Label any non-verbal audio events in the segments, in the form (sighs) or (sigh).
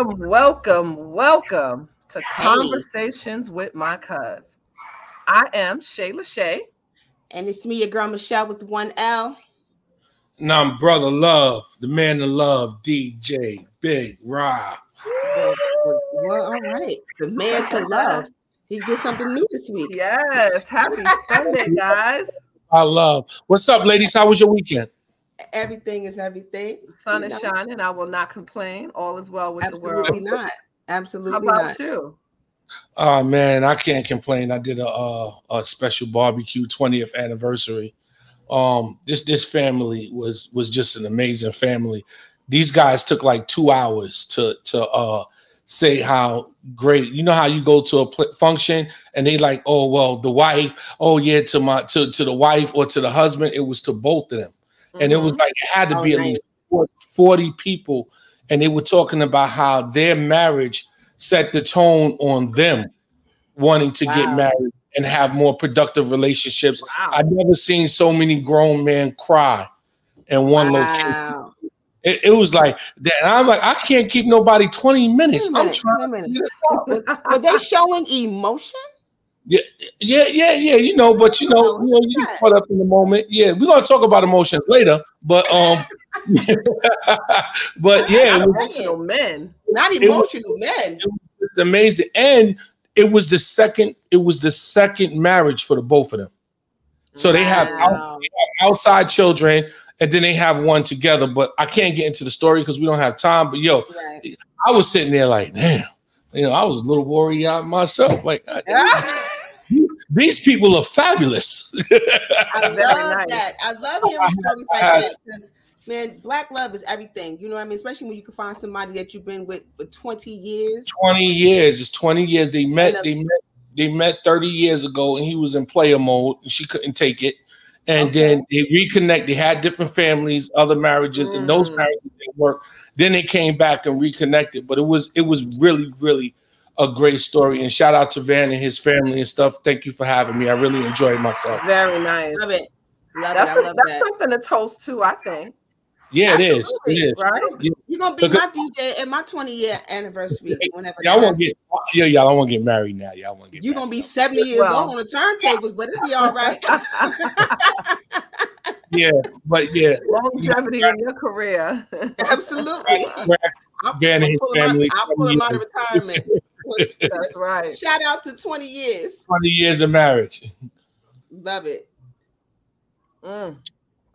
Welcome, welcome, welcome to hey. Conversations with My Cuz. I am Shayla Shay. And it's me, your girl Michelle with one L. And I'm Brother Love, the man of love, DJ Big Rob. Well, well, all right. The man to love. He did something new this week. Yes. Happy Sunday, guys. I love. What's up, ladies? How was your weekend? Everything is everything. The sun is shining. I will not complain. All is well with Absolutely the world. not. Absolutely How about not. you? Oh man, I can't complain. I did a, a, a special barbecue 20th anniversary. Um, this this family was was just an amazing family. These guys took like two hours to to uh say how great you know how you go to a pl- function and they like oh well the wife oh yeah to my to, to the wife or to the husband it was to both of them mm-hmm. and it was mm-hmm. like it had to oh, be at nice. least 40 people and they were talking about how their marriage set the tone on them wanting to wow. get married and have more productive relationships wow. i've never seen so many grown men cry in one wow. location it, it, was like that. I'm like, I can't keep nobody 20 minutes. Minute, I'm trying. Were they showing emotion? Yeah, yeah, yeah, yeah. You know, but you know, you know, you get caught up in the moment. Yeah, we're gonna talk about emotions later, but um, (laughs) but yeah, not emotional men, not emotional it was, men. It was amazing, and it was the second. It was the second marriage for the both of them. So wow. they, have out, they have outside children and then they have one together. But I can't get into the story because we don't have time. But yo, right. I was sitting there like, damn, you know, I was a little worried out myself. Like, (laughs) these people are fabulous. I (laughs) love nice. that. I love hearing stories like that because man, black love is everything. You know what I mean? Especially when you can find somebody that you've been with for 20 years. 20 years. It's 20 years. They met, they met, they met 30 years ago, and he was in player mode and she couldn't take it and okay. then they reconnect. They had different families, other marriages, mm. and those mm. marriages didn't work. Then they came back and reconnected. But it was it was really really a great story. And shout out to Van and his family and stuff. Thank you for having me. I really enjoyed myself. Very nice. Love it. Love that's it. A, love that's that. something to toast to. I think. Yeah, it is. It is. Right? Yeah. You're gonna be my DJ at my 20 year anniversary. Whenever y'all won't get yeah, y'all don't want to get married now. Y'all want to get you're gonna be 70 years well. old on the turntables, but it'll be all right. (laughs) (laughs) yeah, but yeah. Longevity in your career. (laughs) Absolutely. I'll, Ben and his family. I'll pull him out of retirement. (laughs) That's right. Shout out to 20 years. 20 years of marriage. Love it. Mm.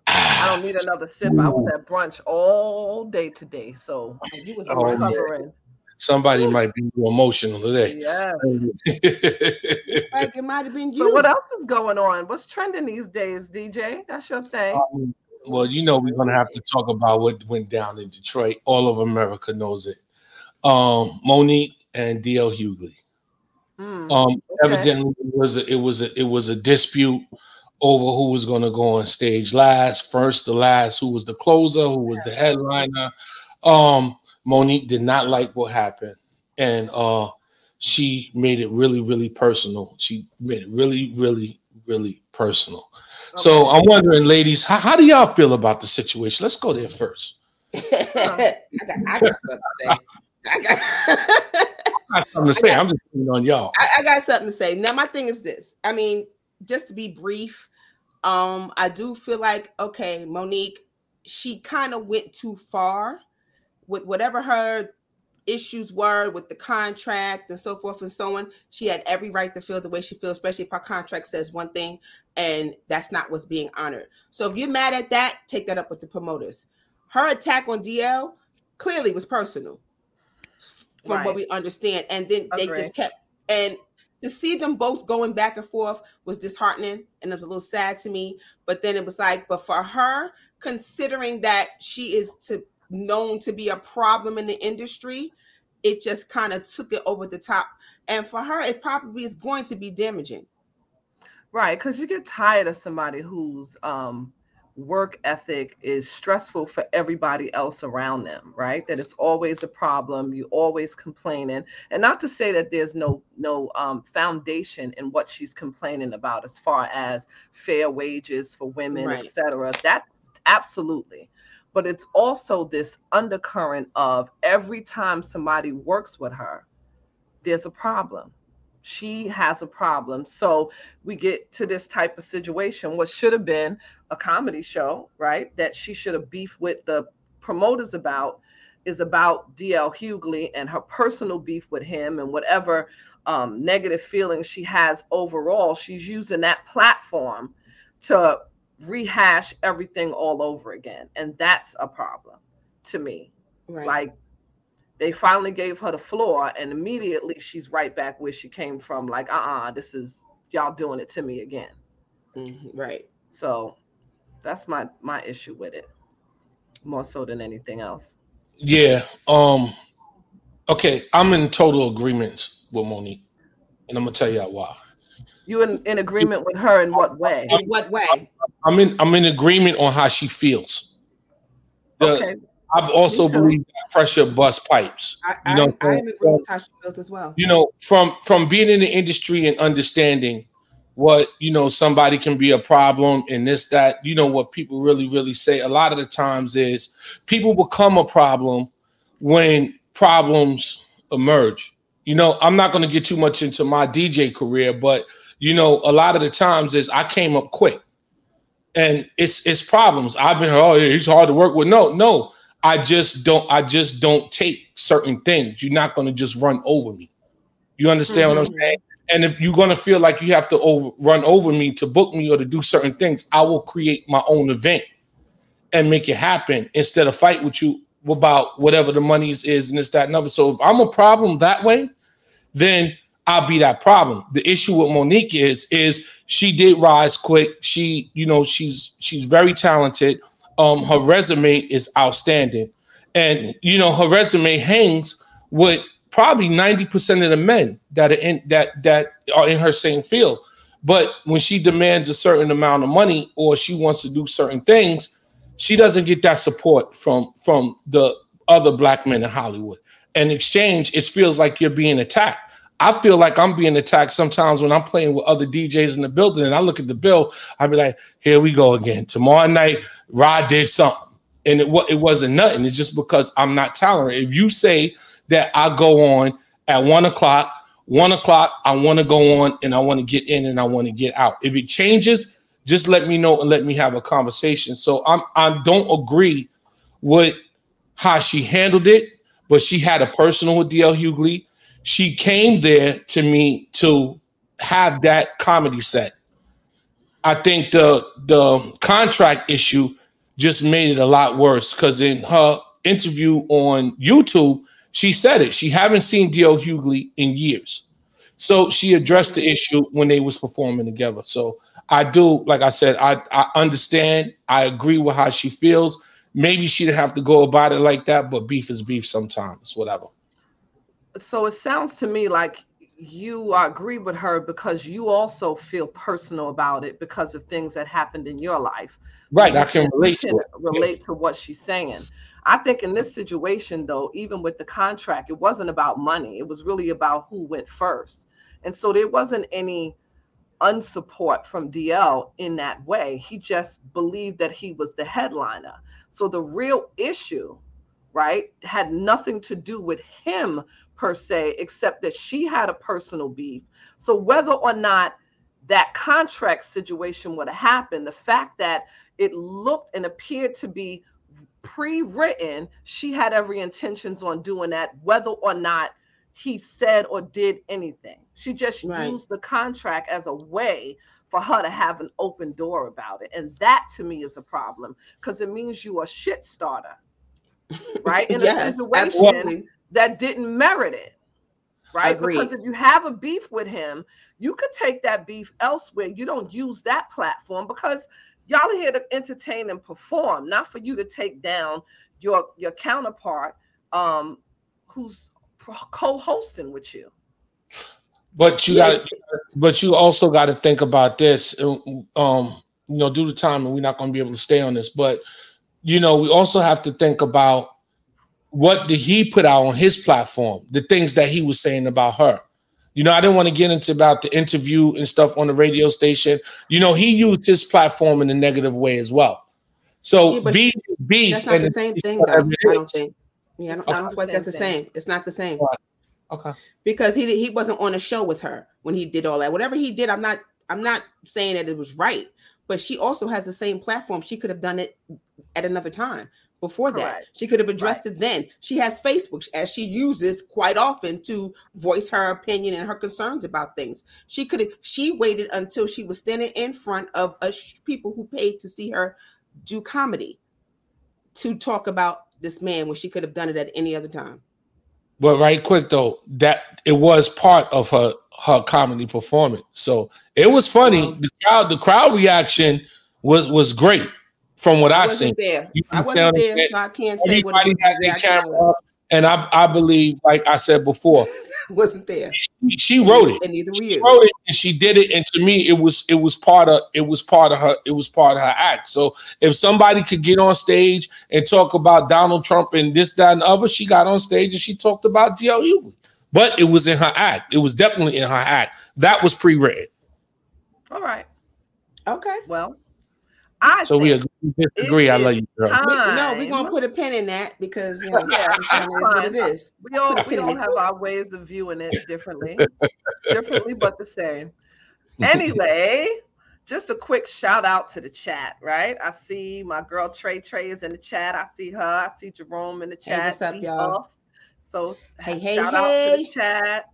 I don't need another sip. I was at brunch all day today, so you was oh, recovering. Somebody might be emotional today. Yes. (laughs) like it might have been you. So what else is going on? What's trending these days, DJ? That's your thing. Um, well, you know we're gonna have to talk about what went down in Detroit. All of America knows it. Um, Mo'Nique and DL Hughley. Mm, um, okay. evidently it was a, it was a, it was a dispute over who was going to go on stage last, first to last, who was the closer, who was the headliner. Um, Mo'Nique did not like what happened, and uh, she made it really, really personal. She made it really, really, really personal. Okay. So I'm wondering, ladies, how, how do y'all feel about the situation? Let's go there first. (laughs) I, got, I got something to say. I got, I got something to say. Got, I'm just on y'all. I, I got something to say. Now, my thing is this. I mean, just to be brief, um, I do feel like okay, Mo'Nique, she kind of went too far with whatever her issues were with the contract and so forth and so on. She had every right to feel the way she feels, especially if her contract says one thing and that's not what's being honored. So if you're mad at that, take that up with the promoters. Her attack on DL clearly was personal from right. what we understand. And then they just kept and to see them both going back and forth was disheartening and it was a little sad to me. But then it was like, but for her, considering that she is to known to be a problem in the industry, it just kind of took it over the top. And for her, it probably is going to be damaging. Right, because you get tired of somebody who's um work ethic is stressful for everybody else around them right that it's always a problem you always complaining and not to say that there's no no um, foundation in what she's complaining about as far as fair wages for women right. etc that's absolutely but it's also this undercurrent of every time somebody works with her, there's a problem. She has a problem. So we get to this type of situation, what should have been a comedy show, right? That she should have beefed with the promoters about is about DL Hughley and her personal beef with him and whatever um, negative feelings she has overall. She's using that platform to rehash everything all over again. And that's a problem to me. Right. Like they finally gave her the floor and immediately she's right back where she came from. Like, uh-uh, this is y'all doing it to me again. Mm-hmm. Right. So that's my my issue with it more so than anything else. Yeah. Um okay, I'm in total agreement with Mo'Nique. And I'm gonna tell y'all why. You in, in agreement with her in what way? In what way? I'm in I'm in agreement on how she feels. The, okay. I also believe pressure bust pipes. I, you know, I, I am agreeing with she as well. You know, from from being in the industry and understanding what you know somebody can be a problem and this that you know what people really really say a lot of the times is people become a problem when problems emerge. You know i'm not going to get too much into my dj career but you know a lot of the times is i came up quick. And it's it's problems. I've been oh he's hard to work with. No no i just don't i just don't take certain things you're not going to just run over me you understand mm-hmm. what i'm mm-hmm. saying and if you're gonna feel like you have to over, run over me to book me or to do certain things, I will create my own event and make it happen instead of fight with you about whatever the money is and this, that, and other. So if I'm a problem that way, then I'll be that problem. The issue with Mo'Nique is is she did rise quick. She, you know, she's she's very talented. Um, her resume is outstanding, and you know her resume hangs with probably 90% of the men that are in that that are in her same field. But when she demands a certain amount of money or she wants to do certain things, she doesn't get that support from from the other black men in Hollywood. In exchange, it feels like you're being attacked. I feel like I'm being attacked sometimes when I'm playing with other DJs in the building and I look at the bill, I'd be like, here we go again. Tomorrow night, Rod did something. And it, it wasn't nothing. It's just because I'm not tolerant. If you say that I go on at one o'clock. One o'clock, I want to go on and I want to get in and I want to get out. If it changes, just let me know and let me have a conversation. So I'm I don't agree with how she handled it, but she had a personal with DL Hughley. She came there to me to have that comedy set. I think the the contract issue just made it a lot worse because in her interview on YouTube, she said it. She haven't seen DL Hughley in years. So she addressed the issue when they was performing together. So I do, like I said, I, I understand. I agree with how she feels. Maybe she'd have to go about it like that, but beef is beef sometimes, whatever. So it sounds to me like you agree with her because you also feel personal about it because of things that happened in your life. So right, I can relate can to it. relate to what she's saying. I think in this situation, though, even with the contract, it wasn't about money. It was really about who went first. And so there wasn't any unsupport from DL in that way. He just believed that he was the headliner. So the real issue, right, had nothing to do with him per se, except that she had a personal beef. So whether or not that contract situation would have happened, the fact that it looked and appeared to be pre-written, she had every intentions on doing that, whether or not he said or did anything. She just right. used the contract as a way for her to have an open door about it. And that to me is a problem because it means you are shit starter, right? In yes, a situation absolutely. that didn't merit it. Right. Agreed. Because if you have a beef with him, you could take that beef elsewhere. You don't use that platform because y'all are here to entertain and perform, not for you to take down your your counterpart um who's co-hosting with you. But you got but you also got to think about this. Um, you know, due to time, and we're not going to be able to stay on this, but you know, we also have to think about what did he put out on his platform, the things that he was saying about her. You know, I didn't want to get into about the interview and stuff on the radio station. You know, he used his platform in a negative way as well. So yeah, be beef. That's not the same thing, though. I don't think. Yeah, I don't, Okay. I don't feel like that's the Same thing. same. It's not the same Right. Okay. because he he wasn't on a show with her when he did all that. Whatever he did, I'm not I'm not saying that it was right, but she also has the same platform. She could have done it at another time before that. She could have addressed it then. She has Facebook as she uses quite often to voice her opinion and her concerns about things. She could have she waited until she was standing in front of a sh- people who paid to see her do comedy to talk about this man when she could have done it at any other time. But right quick though, that it was part of her her comedy performance. So it was funny. Well- the crowd, the crowd reaction was was great from what I I seen. wasn't there. I wasn't understand what I'm there, saying? so I can't say what Everybody it had their reaction camera was. up, and I I believe, like I said before, (laughs) wasn't there. she wrote it. and neither were She you. wrote it and she did it, and to me, it was it was part of it was part of her it was part of her act. So if somebody could get on stage and talk about Donald Trump and this, that, and the other, she got on stage and she talked about DL Hughley. But it was in her act. It was definitely in her act. That was pre-written. All right. Okay. Well, I So we agree. disagree. I love you, girl. We, no, we're gonna put a pin in that because you know Yeah, this kind is what it fine. is. we all we pin in all it. have our ways of viewing it differently, (laughs) differently but the same. Anyway, just a quick shout out to the chat, right? I see my girl Trey Trey is in the chat. I see her. I see Jerome in the Hey, chat. what's up, see y'all? Huff. So Hey, hey, shout out to the chat.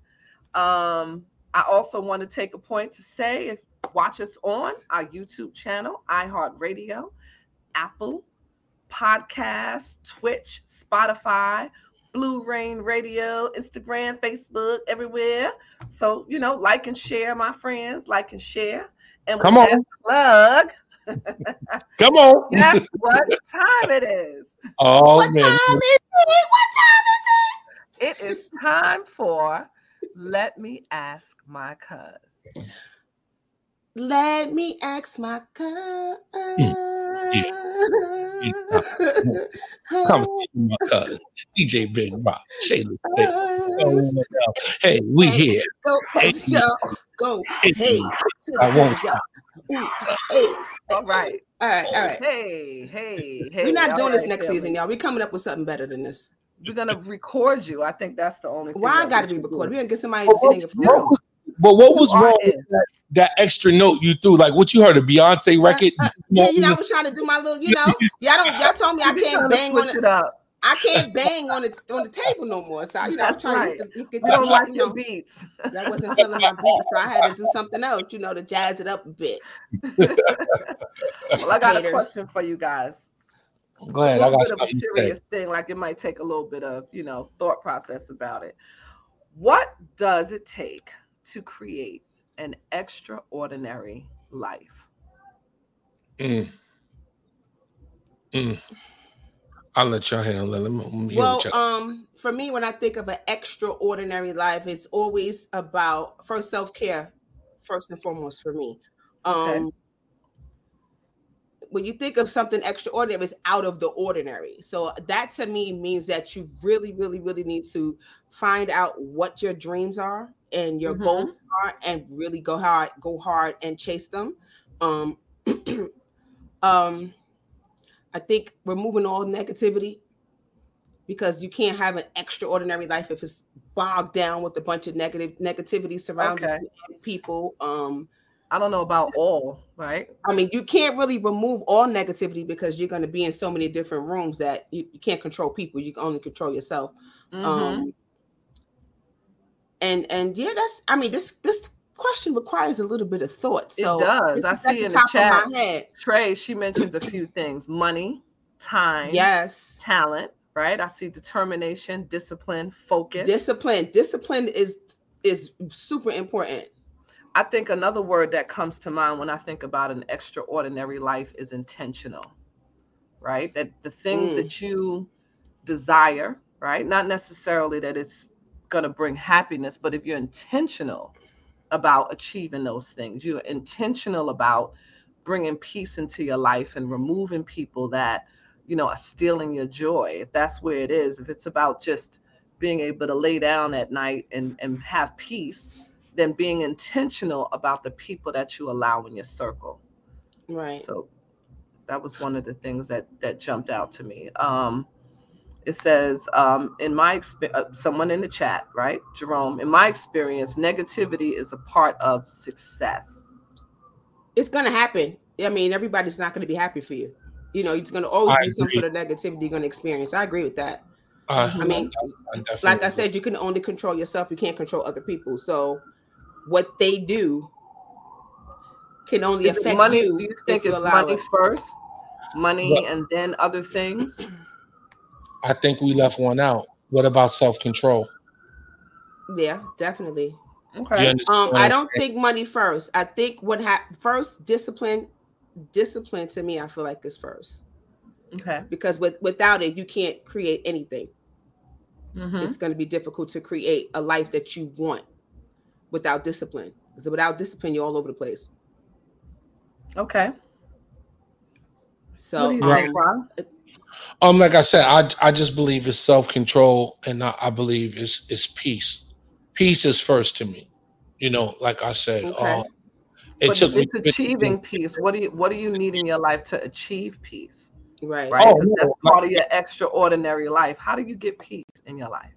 Um, I also want to take a point to say if watch us on our YouTube channel, iHeartRadio, Apple Podcast, Twitch, Spotify, Blue Rain Radio, Instagram, Facebook, everywhere. So, you know, like and share, my friends, like and share. And Come on. plug, (laughs) Come on. (laughs) guess what time it is? oh what man. time is it? What time is it? It is time for Let Me Ask My Cuz. Let me ask my cousin. Come see (laughs) my cousin, DJ Big Rock, Shayla. Hey, oh, hey, we here. Go, Hey. yo, go, Hey, hey, I won't stop. Ooh, (laughs) hey, All right. all right, all right. Hey, hey, hey. We're not all doing this right, next Kelly. season, y'all. We're coming up with something better than this. We're gonna record you. I think that's the only. thing Why I got to be recorded? We're gonna get somebody But to sing what, it for what real. was, but what was wrong with that, that extra note you threw? Like what you heard a Beyonce record? Uh, Yeah, you know, I was trying to do my little, you (laughs) know, y'all don't, y'all told me I can't bang on it. it up. I can't bang on the on the table no more. So you know, I'm That's trying to hit the, get We the don't beat, like you your know, beats. that wasn't feeling my beats, so I had to do something else, you know, to jazz it up a bit. Well, I got a question for you guys. Go ahead. a I little got bit of a something serious thing. Like it might take a little bit of you know thought process about it. What does it take to create an extraordinary life? Mm. Mm. I'll let y'all handle it. Let me, let me Well, y'all- um, for me, when I think of an extraordinary life, it's always about first self care, first and foremost for me. Um, Okay. when you think of something extraordinary, it's out of the ordinary. So that to me means that you really, really, really need to find out what your dreams are and your Mhm. goals are, and really go hard, go hard and chase them. Um, (clears throat) um, I think removing all negativity because you can't have an extraordinary life if it's bogged down with a bunch of negative negativity surrounding Okay. people. Um, I don't know about all, right? I mean, you can't really remove all negativity because you're going to be in so many different rooms that you, you can't control people. You can only control yourself. Mhm. Um, and and yeah, that's. I mean, this this question requires a little bit of thought. It does. I see the in the of chat. my head. Trey, she mentions a few things: money, time, Yes, talent. Right? I see determination, discipline, focus. discipline. Discipline is is super important. I think another word that comes to mind when I think about an extraordinary life is intentional, right? That the things Mm. that you desire, right? Not necessarily that it's going to bring happiness, but if you're intentional about achieving those things, you're intentional about bringing peace into your life and removing people that, you know, are stealing your joy. If that's where it is, if it's about just being able to lay down at night and, and have peace, then being intentional about the people that you allow in your circle. Right. So That was one of the things that that jumped out to me. Um, it says, um, in my experience, uh, someone in the chat, right, Jerome. In my experience, negativity is a part of success. It's gonna happen. I mean, everybody's not gonna be happy for you. You know, it's gonna always I be agree. some sort of negativity you're gonna experience. I agree with that. Uh, I mean, I like I said, you can only control yourself. You can't control other people. So, what they do can only is affect money, you. Do you think it's money it. first, money, and then other things? (clears throat) I think we left one out. What about self control? Yeah, definitely. Okay. Um, I don't think money first. I think what happened first discipline. Discipline to me, I feel like is first. Okay. Because with without it, you can't create anything. Mm-hmm. It's going to be difficult to create a life that you want without discipline. Because without discipline, you're all over the place. Okay. So, um, um, like I said, I I just believe it's self control, and I, I, believe it's it's peace. Peace is first to me. You know, like I said, okay. um, it but took it's achieving peace. What do you what do you need in your life to achieve peace? Right, right. Oh, no, that's part of your extraordinary life. How do you get peace in your life?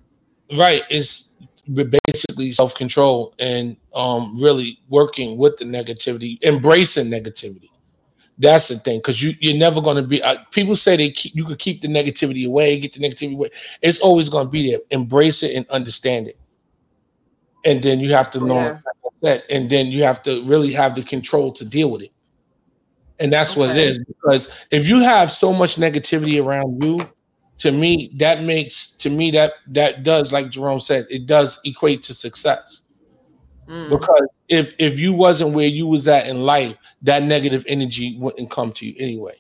Right. It's basically self control and um really working with the negativity, embracing negativity that's the thing, because you you're never going to be. Uh, people say they keep, you could keep the negativity away, get the negativity away. It's always going to be there. Embrace it and understand it, and then you have to know yeah. and then you have to really have the control to deal with it. And that's okay. what it is. Because if you have so much negativity around you, to me, that makes to me that that does, like Jerome said, it does equate to success. Mm. Because if if you wasn't where you was at in life, that negative energy wouldn't come to you anyway.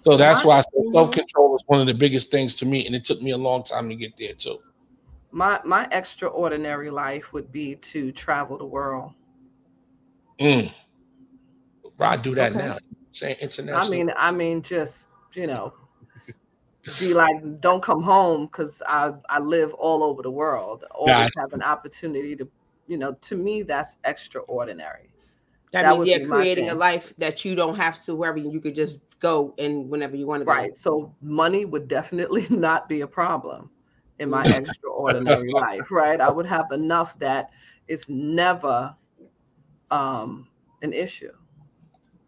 So that's why self control was one of the biggest things to me, and it took me a long time to get there too. My my extraordinary life would be to travel the world. Mm. I do that okay. now. Saying international. I mean, I mean, just you know, be like, don't come home because I I live all over the world. Always have an opportunity to you know, to me, that's extraordinary. That, that means you're creating a life that you don't have to worry. You could just go and whenever you want to go. Right. So money would definitely (laughs) not be a problem in my (laughs) extraordinary life. Right. I would have enough that it's never um, an issue.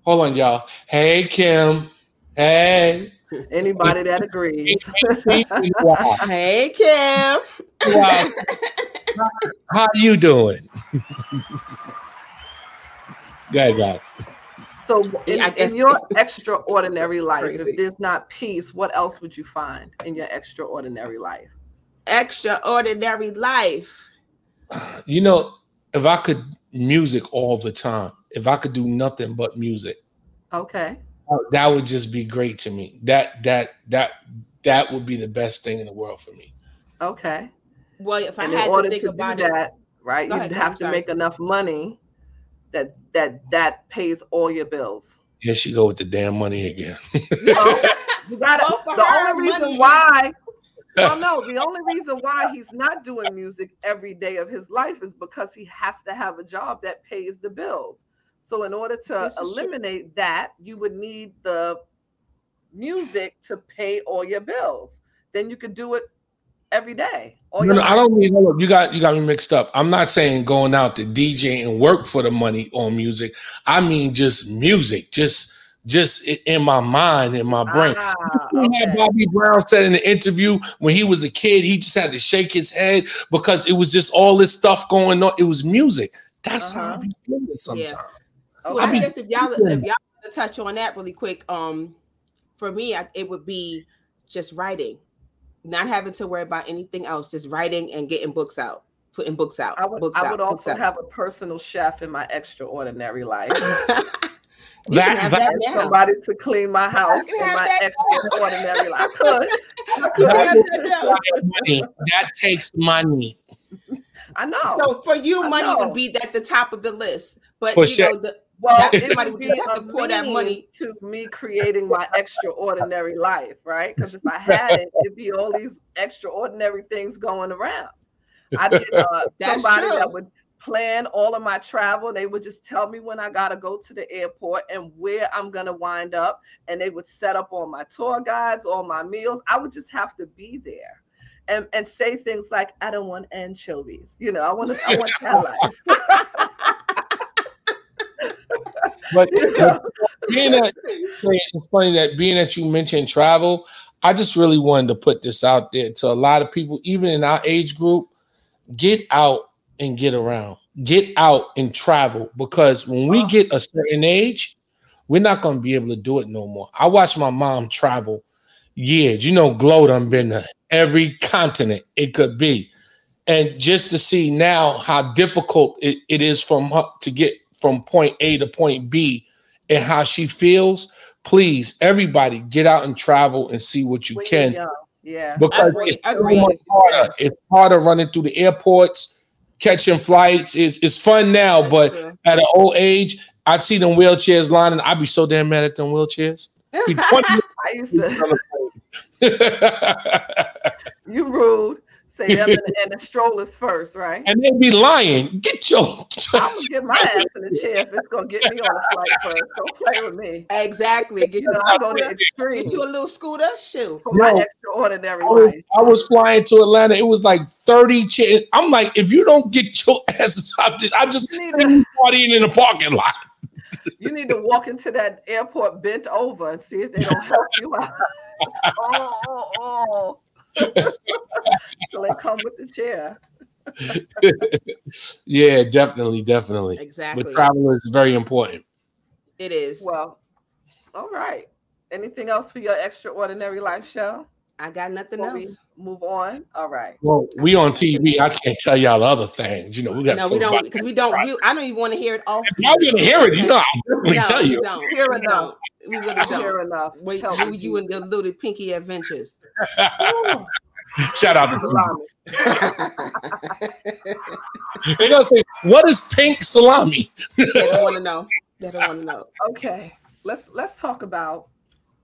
Hold on, y'all. Hey, Kim. Hey. (laughs) Anybody that agrees. hey, Kim. How you doing? Go ahead, guys. So, in, in your extraordinary life, crazy. if there's not peace, what else would you find in your extraordinary life? Extraordinary life. You know, if I could music all the time, if I could do nothing but music, okay, uh, that would just be great to me. That that that that would be the best thing in the world for me. Okay. Well, if I and had to think to about that, it, right, you'd ahead, have to make enough money that that that pays all your bills. Here she go with the damn money again. (laughs) you, know, you gotta. Well, the only reason why. well, no, the only reason why he's not doing music every day of his life is because he has to have a job that pays the bills. So, in order to eliminate true. that, you would need the music to pay all your bills. Then you could do it every day. no, no, I don't mean you got you got me mixed up. I'm not saying going out to DJ and work for the money on music. I mean just music, just just in my mind, in my brain. Ah, okay. Bobby Brown said in the interview when he was a kid, he just had to shake his head because it was just all this stuff going on. It was music. That's uh-huh. how I be feeling sometimes. Yeah. So I, I guess if y'all if y'all touch on that really quick, um, for me, I, it would be just writing not having to worry about anything else, just writing and getting books out, putting books out. I would, books I out, would also have a personal chef in my extraordinary life. (laughs) You that, have that, that somebody to clean my house in my extraordinary life. I (laughs) could. I could. That, money. that takes money. I know. So for you, money would be at the top of the list. But for you sure. know, the, well, somebody would just have to pour that money to me creating my extraordinary life, right? Because if I had it, it'd be all these extraordinary things going around. I did uh, (laughs) somebody true. that would plan all of my travel. They would just tell me when I gotta go to the airport and where I'm gonna wind up, and they would set up all my tour guides, all my meals. I would just have to be there. And, and say things like, I don't want anchovies. You know, I want to, I want (laughs) life. (laughs) but, (laughs) but being that it's funny that being that you mentioned travel, I just really wanted to put this out there to a lot of people, even in our age group. Get out and get around. Get out and travel because when we uh-huh. get a certain age, we're not going to be able to do it no more. I watched my mom travel years. You know, Glow done been to every continent it could be. And just to see now how difficult it, it is from her to get from point A to point B and how she feels, please, everybody get out and travel and see what you can. Yeah. Because Agreed, it's, so harder. it's harder running through the airports, catching flights. It's, it's fun now, That's but true. at an old age, I see them wheelchairs lining. I'd be so damn mad at them wheelchairs. (laughs) I used to, (laughs) you rude. Say them in, in the strollers first, right? and they be lying. Get your (laughs) I'm gonna get my ass in the chair if it's gonna get me on a flight first. Don't play with me. Exactly. Get You you, know, a I go to extreme get you a little scooter. Shoot. for my extraordinary I was, life. I was flying to Atlanta. It was like 30 chairs. I'm like, if you don't get your (laughs) asses out, just I just You need see you partying in the parking lot. You need to walk into that airport bent over and see if they don't help you out. (laughs) oh, oh, oh. So they come with the chair. (laughs) yeah, definitely, definitely. Exactly. But travel is very important. it is. Well, all right. Anything else for your extraordinary life show? I got nothing Before else. move on. All right. Well, we on TV. I can't tell y'all other things. You know, we got No, to we don't because we don't. We, I don't even want to hear it all. If y'all want to hear it, you know, I'll definitely no, tell we you. don't. Fair we enough. don't. We really don't. Fair enough. Wait, Help you, you and the little pinky adventures. (laughs) Shout out to salami. They gonna say, "What is pink salami?" they don't (laughs) want to know. They don't want to know. Okay. Let's let's talk about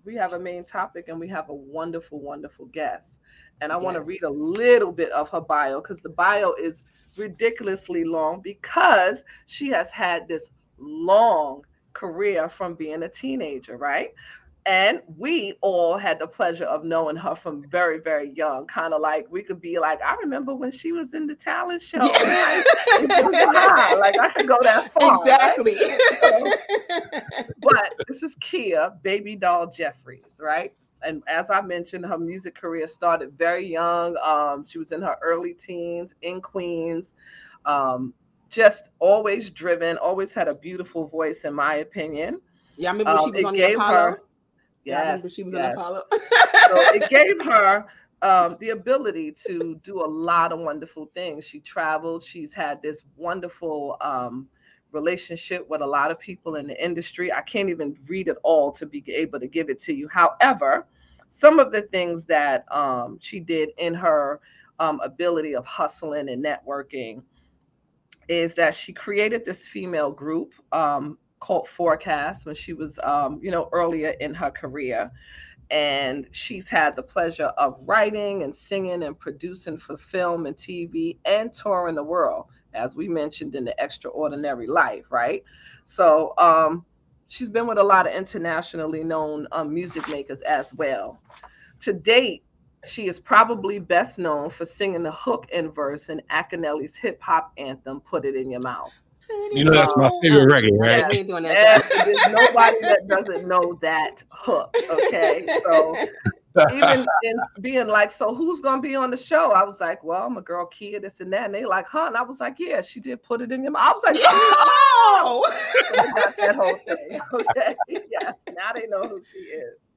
we have a main topic and we have a wonderful, wonderful guest. And I want to read a little bit of her bio because the bio is ridiculously long because she has had this long career from being a teenager, right? And we all had the pleasure of knowing her from very, very young. Kind of like we could be like, I remember when she was in the talent show. junior high. Like (laughs) I could go that far. right? exactly. But this is Kia, baby doll Jeffries, right? And as I mentioned, her music career started very young. Um, she was in her early teens in Queens. Um, just always driven, always had a beautiful voice, in my opinion. yeah, I remember Um, she was on the Apollo. her, yeah, I remember she was yes. on Apollo. so it (laughs) gave her um, the ability to do a lot of wonderful things. She traveled. She's had this wonderful um, relationship with a lot of people in the industry. I can't even read it all to be able to give it to you. However, some of the things that um, she did in her um, ability of hustling and networking is that she created this female group um, called Forecast when she was, um, you know, earlier in her career and she's had the pleasure of writing and singing and producing for film and TV and touring the world, as we mentioned in the extraordinary life, right? So um, she's been with a lot of internationally known um, music makers as well. To date, she is probably best known for singing the hook and verse in Akinyele's hip hop anthem, "Put It in Your Mouth." You know, that's my favorite record, right? we ain't doing that. there's nobody that doesn't know that hook. Okay, so even in being like, so who's gonna be on the show? I was like, well, I'm a girl, Kia, this and that, and they like, huh? And I was like, yeah, she did put it in your mouth. I was like, oh. So that whole thing. (laughs) Okay, yes, now they know who she is.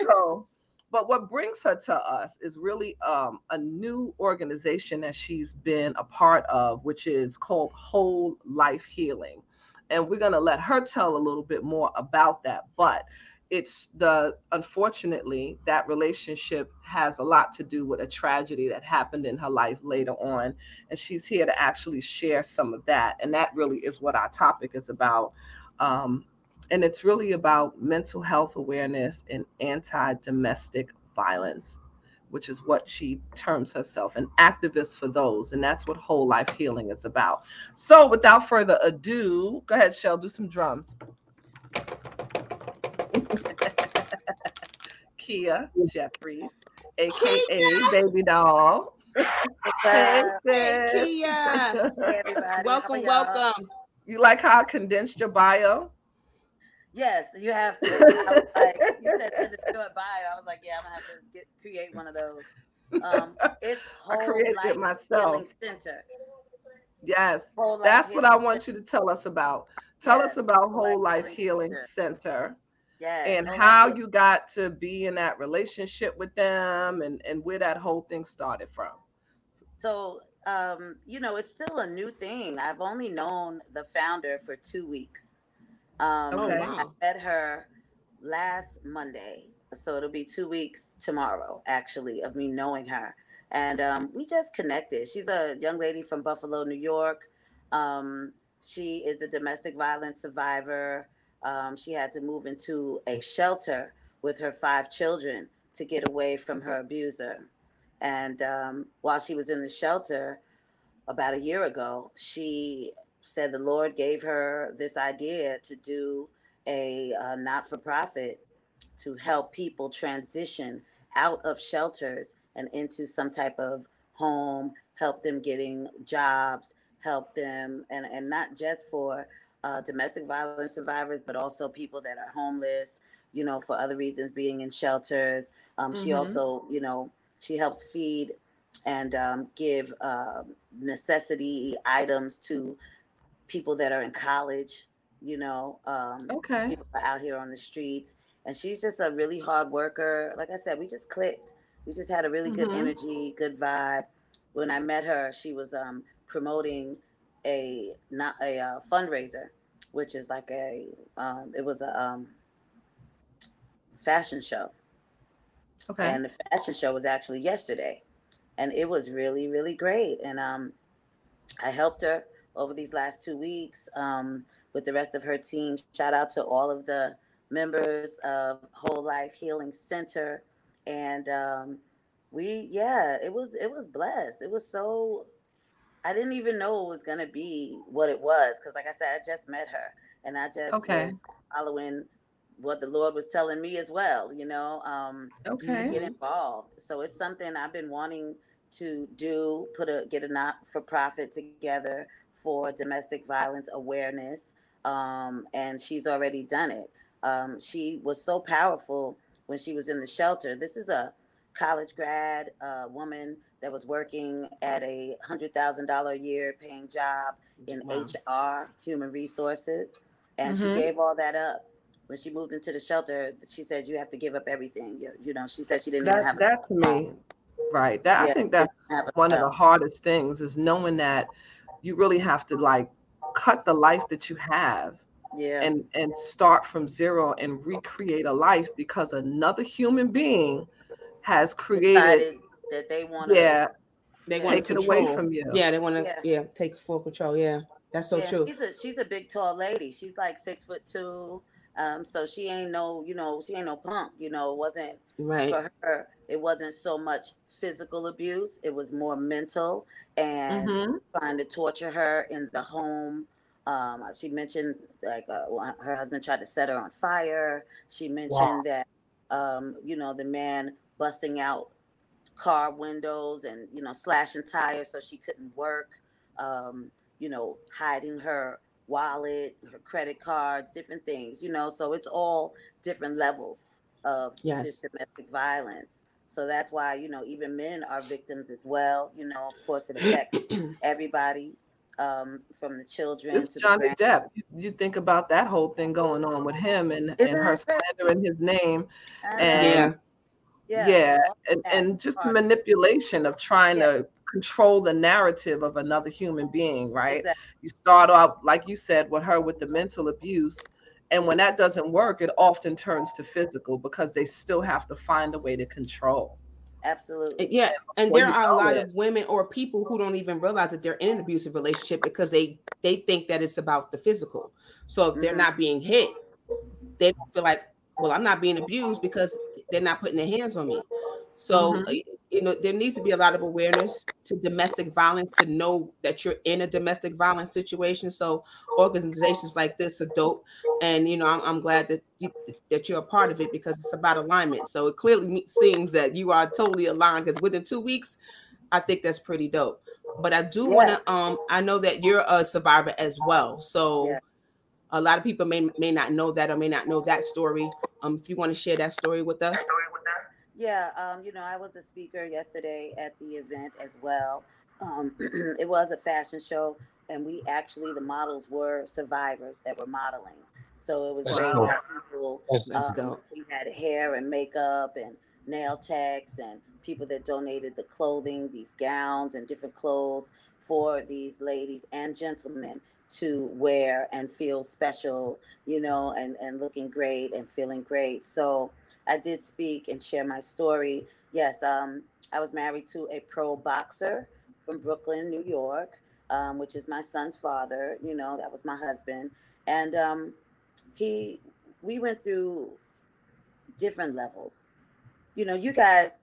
So, but what brings her to us is really um, a new organization that she's been a part of, which is called Whole Life Healing. And we're going to let her tell a little bit more about that. But it's the unfortunately that relationship has a lot to do with a tragedy that happened in her life later on. And she's here to actually share some of that. And that really is what our topic is about. Um, and it's really about mental health awareness and anti-domestic violence which is what she terms herself an activist for those. And that's what whole life healing is about. So, without further ado, go ahead, Shell, do some drums. Kia Jeffries, aka Kia. Baby Doll. Hey, hey, Kia. Hey, everybody. Welcome, welcome. You like how I condensed your bio? Yes, you have to. I was (laughs) like, you said send a short bio. I was like, yeah, I'm gonna have to get create one of those. Um, it's (laughs) whole I created life it myself. Center. Yes, that's what I want you to tell us about. Tell yes, us about Whole Life, Life Healing Center. Center. Yes, and how you got to be in that relationship with them and, and where that whole thing started from. So, um, you know, it's still a new thing. I've only known the founder for two weeks. Um, okay. I met her last Monday, so it'll be two weeks tomorrow, actually, of me knowing her. And um, we just connected. She's a young lady from Buffalo, New York. Um, she is a domestic violence survivor. Um, she had to move into a shelter with her five children to get away from her abuser. And um, while she was in the shelter about a year ago, she said the Lord gave her this idea to do a uh, not for profit to help people transition out of shelters and into some type of home, help them getting jobs, help them, and, and not just for uh, domestic violence survivors, but also people that are homeless, you know, for other reasons, being in shelters. Um, mm-hmm. She also, you know, she helps feed and um, give uh, necessity items to people that are in college, you know, um, okay, people out here on the streets. And she's just a really hard worker. Like I said, we just clicked. We just had a really mm-hmm. good energy, good vibe. When I met her, she was um, promoting a not a uh, fundraiser, which is like a um, it was a um, fashion show. Okay. And the fashion show was actually yesterday, and it was really really great. And um, I helped her over these last two weeks um, with the rest of her team. Shout out to all of the members of Whole Life Healing Center, and um, we yeah, it was it was blessed. It was so I didn't even know it was gonna be what it was because, like I said, I just met her and I just okay. was following what the Lord was telling me as well. You know, um, okay. to get involved. So it's something I've been wanting to do. Put a get a not for profit together for domestic violence awareness, um, and she's already done it. Um, she was so powerful when she was in the shelter. This is a college grad uh, woman that was working at a hundred thousand dollar a year paying job in wow. HR, human resources, and mm-hmm. she gave all that up when she moved into the shelter. She said you have to give up everything. You, you know, she said she didn't that, even have that to me, right? That yeah, I think that's one of the hardest things is knowing that you really have to like cut the life that you have yeah and and start from zero and recreate a life because another human being has created that they want to yeah they take it away from you yeah they want to yeah. yeah. take full control yeah that's so yeah, true she's a she's a big tall lady she's like six foot two um so she ain't no you know she ain't no punk you know it wasn't right for her it wasn't so much physical abuse it was more mental and mm-hmm. trying to torture her in the home um, she mentioned like uh, her husband tried to set her on fire. She mentioned wow. that um, you know the man busting out car windows and you know slashing tires so she couldn't work. Um, you know, hiding her wallet, her credit cards, different things. You know, so it's all different levels of yes. domestic violence. So that's why, you know, even men are victims as well. You know, of course, it affects (clears throat) everybody um, from the children it's to Johnny the Depp. You, you, think about that whole thing going on with him and, and her slandering his name. And yeah, yeah, yeah. And, and just the manipulation of trying yeah. to control the narrative of another human being, right? Exactly. You start off, like you said, with her with the mental abuse and when that doesn't work, it often turns to physical because they still have to find a way to control. Absolutely. Yeah. And there are a lot it. of women or people who don't even realize that they're in an abusive relationship because they they think that it's about the physical. So if mm-hmm. they're not being hit, they don't feel like, well, I'm not being abused because they're not putting their hands on me. So mm-hmm. you know there needs to be a lot of awareness to domestic violence to know that you're in a domestic violence situation so organizations like this are dope and you know i'm, I'm glad that you that you're a part of it because it's about alignment so it clearly seems that you are totally aligned because within two weeks i think that's pretty dope but i do yeah. want to um i know that you're a survivor as well so yeah. A lot of people may may not know that or may not know that story um if you want to share that story with us story with us yeah, um, you know, I was a speaker yesterday at the event as well. Um, (clears throat) it was a fashion show, and we actually the models were survivors that were modeling. So it was great cool. people. Um, we had hair and makeup and nail techs and people that donated the clothing, these gowns and different clothes for these ladies and gentlemen to wear and feel special, you know, and, and looking great and feeling great. So I did speak and share my story. Yes, um, I was married to a pro boxer from Brooklyn, New York, um, which is my son's father. You know, that was my husband, and um, he. We went through different levels. You know, you guys,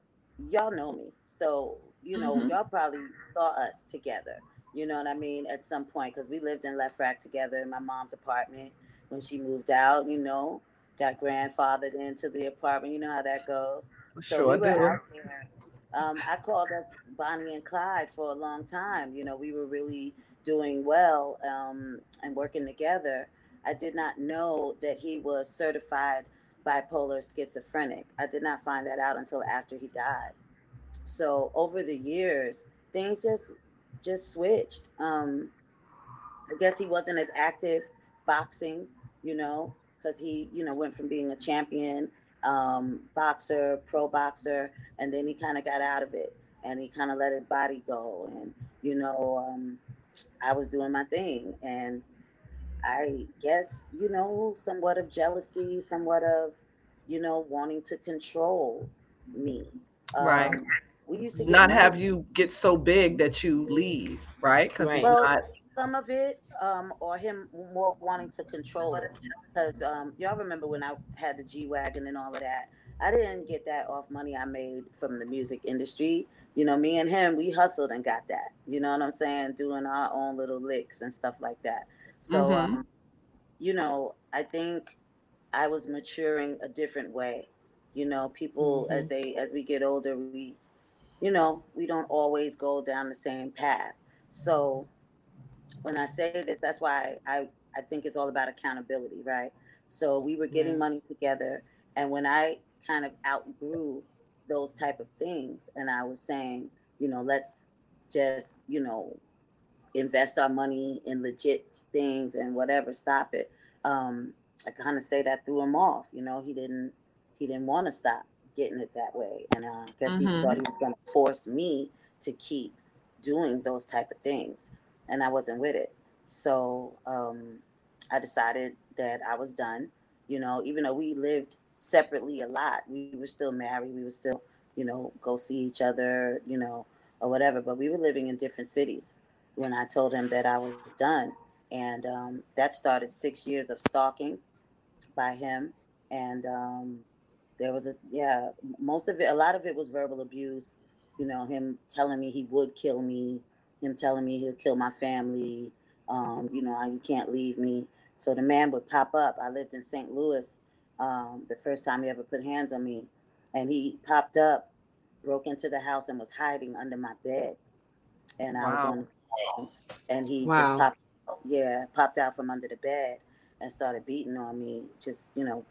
y'all know me, so you know, mm-hmm. y'all probably saw us together. You know what I mean? At some point, because we lived in Lefrak together in my mom's apartment when she moved out. You know, got grandfathered into the apartment. You know how that goes. So sure we were out there. Um, I called us Bonnie and Clyde for a long time. You know, we were really doing well um, and working together. I did not know that he was certified bipolar schizophrenic. I did not find that out until after he died. So over the years, things just just switched. Um, I guess he wasn't as active boxing, you know because he, you know, went from being a champion um, boxer, pro boxer, and then he kind of got out of it and he kind of let his body go. And, you know, um, I was doing my thing. And I guess, you know, somewhat of jealousy, somewhat of, you know, wanting to control me. Right. We used to not have you get so big that you leave, right? Because right. well, not some of it, um, or him more wanting to control it. Because um, y'all remember when I had the G wagon and all of that. I didn't get that off money I made from the music industry. You know, me and him, we hustled and got that. You know what I'm saying? Doing our own little licks and stuff like that. So, mm-hmm. um, you know, I think I was maturing a different way. You know, people mm-hmm. as they as we get older, we, you know, we don't always go down the same path. So when I say this, that's why I, I think it's all about accountability, right? So we were getting money together, and when I kind of outgrew those type of things, and I was saying, you know, let's just, you know, invest our money in legit things and whatever, stop it. Um, I kind of say that threw him off. You know, he didn't he didn't want to stop getting it that way, and uh, I guess mm-hmm. he thought he was going to force me to keep doing those type of things and I wasn't with it. So um, I decided that I was done. You know, even though we lived separately a lot, we were still married. We were still, you know, go see each other, you know, or whatever. But we were living in different cities when I told him that I was done. And um, that started six years of stalking by him. And um, there was a, yeah, most of it, a lot of it was verbal abuse, you know, him telling me he would kill me, him telling me he'll kill my family. Um, you know, you can't leave me. So the man would pop up. I lived in St. Louis um, the first time he ever put hands on me. And he popped up, broke into the house, and was hiding under my bed. And wow. I was on the phone, and he wow. just popped, yeah, popped out from under the bed and started beating on me. Just, you know,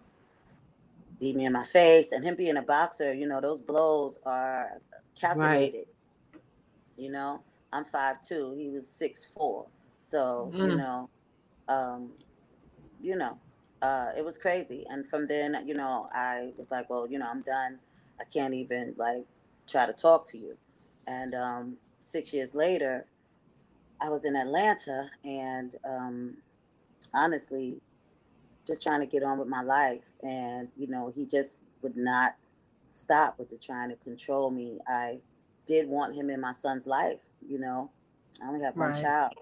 beat me in my face. And him being a boxer, you know, those blows are calculated. Right. You know, I'm five two. He was six four. So mm. you know, um, you know, uh, it was crazy. And from then, you know, I was like, well, you know, I'm done. I can't even like try to talk to you. And um, six years later, I was in Atlanta, and um, honestly, just trying to get on with my life. And you know, he just would not stop with the trying to control me. I did want him in my son's life, you know. I only have one right. child.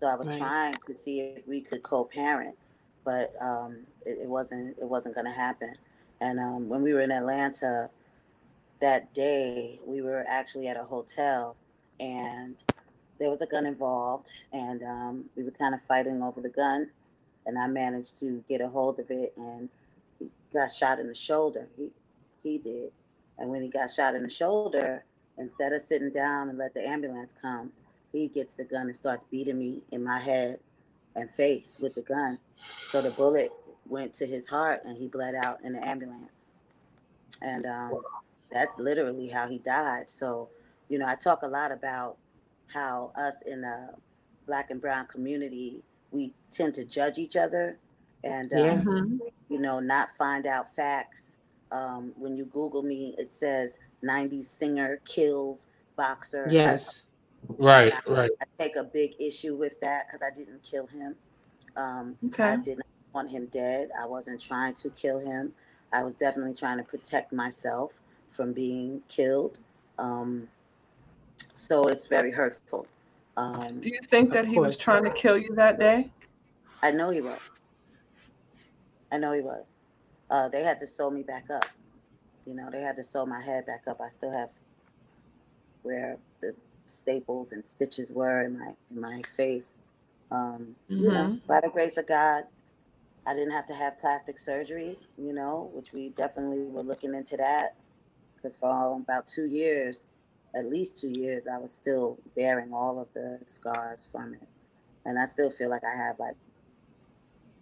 So I was right. trying to see if we could co-parent, but um, it, it, wasn't it wasn't gonna happen. And um, when we were in Atlanta, that day we were actually at a hotel and there was a gun involved and um, we were kind of fighting over the gun and i managed to get a hold of it and got shot in the shoulder. He, he did. And when he got shot in the shoulder instead of sitting down and let the ambulance come he gets the gun and starts beating me in my head and face with the gun. So the bullet went to his heart and he bled out in the ambulance. And um, that's literally how he died. So, you know, I talk a lot about how us in the black and brown community, we tend to judge each other and, um, yeah. Mm-hmm. you know, not find out facts. Um, when you Google me, it says 90s singer kills boxer. Yes. Right, I, right. I take a big issue with that because I didn't kill him. Um, okay. I didn't want him dead. I wasn't trying to kill him. I was definitely trying to protect myself from being killed. Um, so it's very hurtful. Um, Do you think that he was trying to kill you that day? I know he was. I know he was. Uh, they had to sew me back up. You know, they had to sew my head back up. I still have where the staples and stitches were in my in my face. Um, mm-hmm. You know, mm-hmm. by the grace of God, I didn't have to have plastic surgery. You know, which we definitely were looking into that because for about two years, at least two years, I was still bearing all of the scars from it, and I still feel like I have like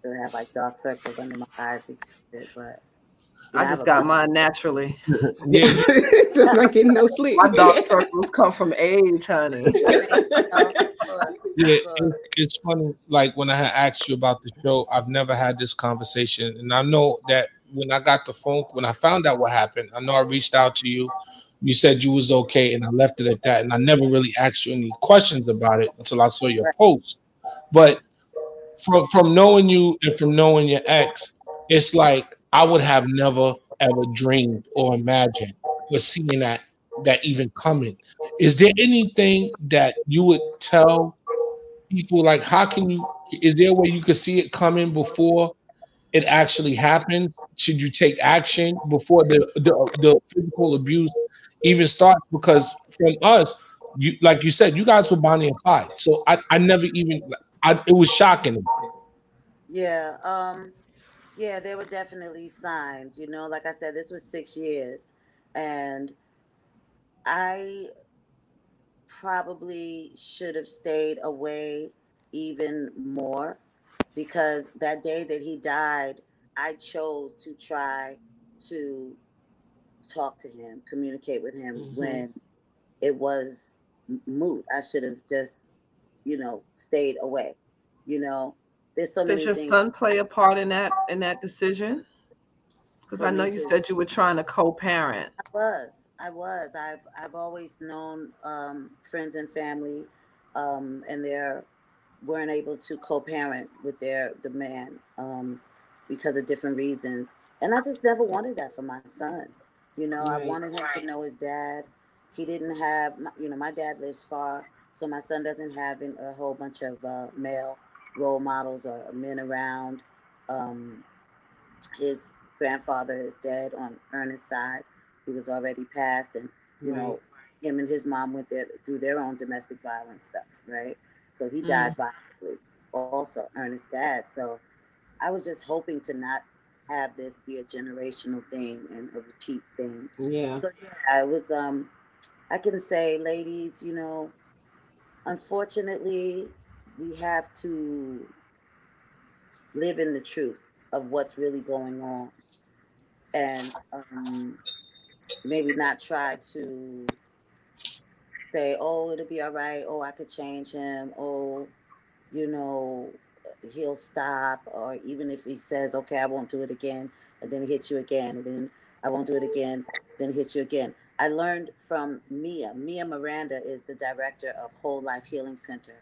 still have like dark circles under my eyes because of it, but. I just got mine naturally. (laughs) yeah, (laughs) not getting no (laughs) sleep. My dark circles come from age, honey. yeah, it's funny. Like when I had asked you about the show, I've never had this conversation, and I know that when I got the phone, when I found out what happened, I know I reached out to you. You said you was okay, and I left it at that. And I never really asked you any questions about it until I saw your post. But from from knowing you and from knowing your ex, it's like I would have never ever dreamed or imagined or seeing that that even coming. Is there anything that you would tell people like how can you is there a way you could see it coming before it actually happens? Should you take action before the the, the physical abuse even starts? Because from us, you like you said, you guys were Bonnie and Clyde. So I, I never even I, it was shocking. Yeah, um, yeah, there were definitely signs. You know, like I said, this was six years, and I probably should have stayed away even more because that day that he died, I chose to try to talk to him, communicate with him mm-hmm. when it was moot. I should have just, you know, stayed away. You know, there's so Does your son play a part in that in that decision? Because I know you too. said you were trying to co-parent. I was. I was. I've I've always known um, friends and family, um, and their weren't able to co-parent with their the man um, because of different reasons. And I just never wanted that for my son. You know, right. I wanted him to know his dad. He didn't have, you know, my dad lives far, so my son doesn't have a whole bunch of uh, male role models or men around. Um, his grandfather is dead on Ernest's side. He was already passed, and you right. know, him and his mom went there through their own domestic violence stuff, right? So he died mm. violently, also Ernest's dad. So I was just hoping to not have this be a generational thing and a repeat thing. Yeah. So yeah, I was um I can say, ladies, you know, unfortunately, we have to live in the truth of what's really going on. And um maybe not try to say, oh, it'll be all right. Oh, I could change him. Oh, you know, he'll stop. Or even if he says, okay, I won't do it again, and then he hits you again, and then I won't do it again, then he hits you again. I learned from Mia. Mia Miranda is the director of Whole Life Healing Center.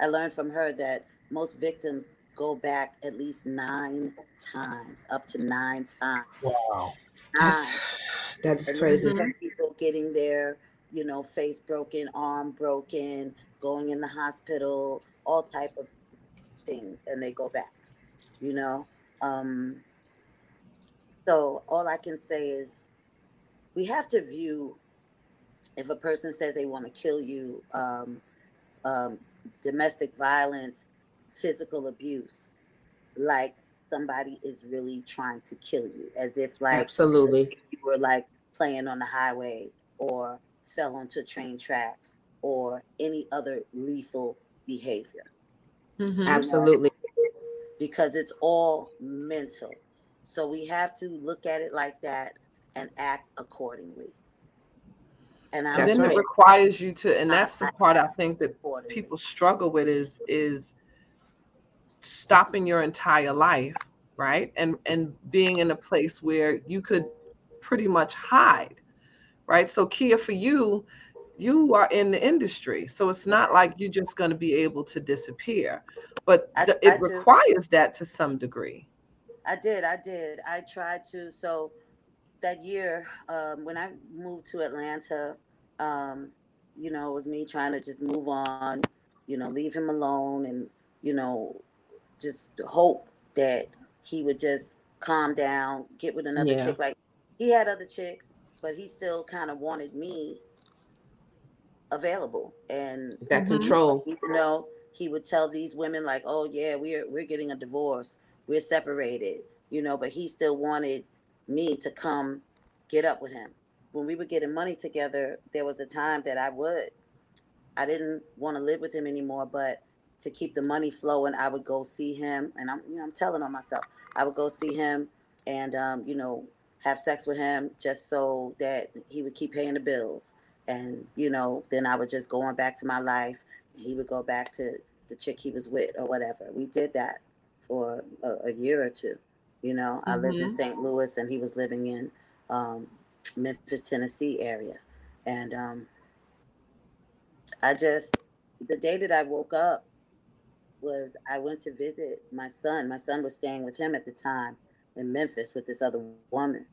I learned from her that most victims go back at least nine times, up to nine times. Wow. That's, that is crazy. People getting their you know, face broken, arm broken, going in the hospital, all type of things, and they go back, you know. Um, so all I can say is we have to view if a person says they want to kill you, um, um, domestic violence, physical abuse, like somebody is really trying to kill you, as if like absolutely you were like playing on the highway or fell onto train tracks or any other lethal behavior. Mm-hmm. Absolutely. Because it's all mental. So we have to look at it like that and act accordingly. And, and then right. it requires you to, and that's the part I think that people struggle with is is stopping your entire life, right? And and being in a place where you could pretty much hide, right? So Kia, for you, you are in the industry, so it's not like you're just going to be able to disappear, but I, it I requires that to some degree. I did, I did. I tried to. So that year, um, when I moved to Atlanta, um, you know, it was me trying to just move on, you know, leave him alone, and you know, just hope that he would just calm down, get with another yeah. chick. Like he had other chicks, but he still kind of wanted me available and that mm-hmm. control. You know, he would tell these women like, "Oh yeah, we're we're getting a divorce, we're separated," you know, but he still wanted me to come get up with him. When we were getting money together, there was a time that I would. I didn't want to live with him anymore, but to keep the money flowing, I would go see him, and I'm you know I'm telling on myself. I would go see him, and um, you know have sex with him just so that he would keep paying the bills, and you know then I would just go on back to my life. he would go back to the chick he was with or whatever. We did that for a, a year or two. You know, mm-hmm. I lived in mm-hmm. St. Louis, and he was living in um, Memphis, Tennessee area, and um, I just the day that I woke up was I went to visit my son. My son was staying with him at the time in Memphis with this other woman.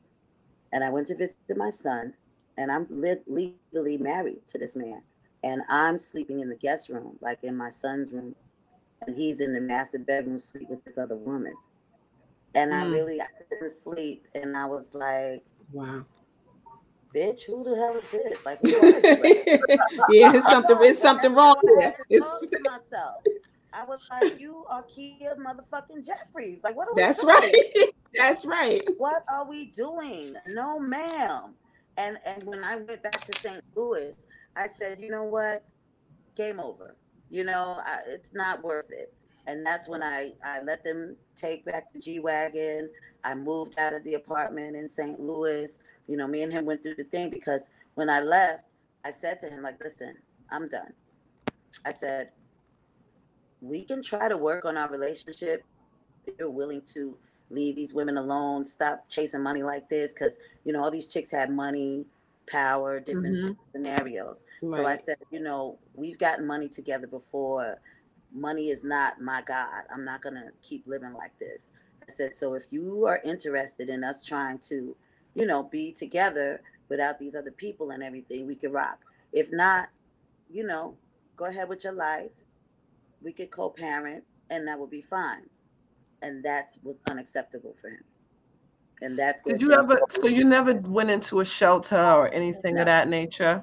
And I went to visit my son, and I'm legally married to this man. And I'm sleeping in the guest room, like in my son's room. And he's in the master bedroom suite with this other woman. And mm. I really I couldn't sleep. And I was like, wow. Bitch, who the hell is this? Like, (laughs) yeah, it's something, it's something wrong there. It's myself. I was like, you are Kia motherfucking Jeffries. Like, what are That's right. (laughs) That's right. What are we doing? No, ma'am. And and when I went back to St. Louis, I said, you know what? Game over. You know, I, it's not worth it. And that's when I I let them take back the G wagon. I moved out of the apartment in St. Louis. You know, me and him went through the thing because when I left, I said to him, like, listen, I'm done. I said, we can try to work on our relationship if you're willing to leave these women alone, stop chasing money like this, because you know all these chicks have money, power, different mm-hmm. scenarios. Right. So I said, you know, we've gotten money together before. Money is not my god. I'm not gonna keep living like this. I said, so if you are interested in us trying to, you know, be together without these other people and everything, we could rock. If not, you know, go ahead with your life we could co-parent and that would be fine and that was unacceptable for him and that's did you ever so you never went into a shelter or anything no. of that nature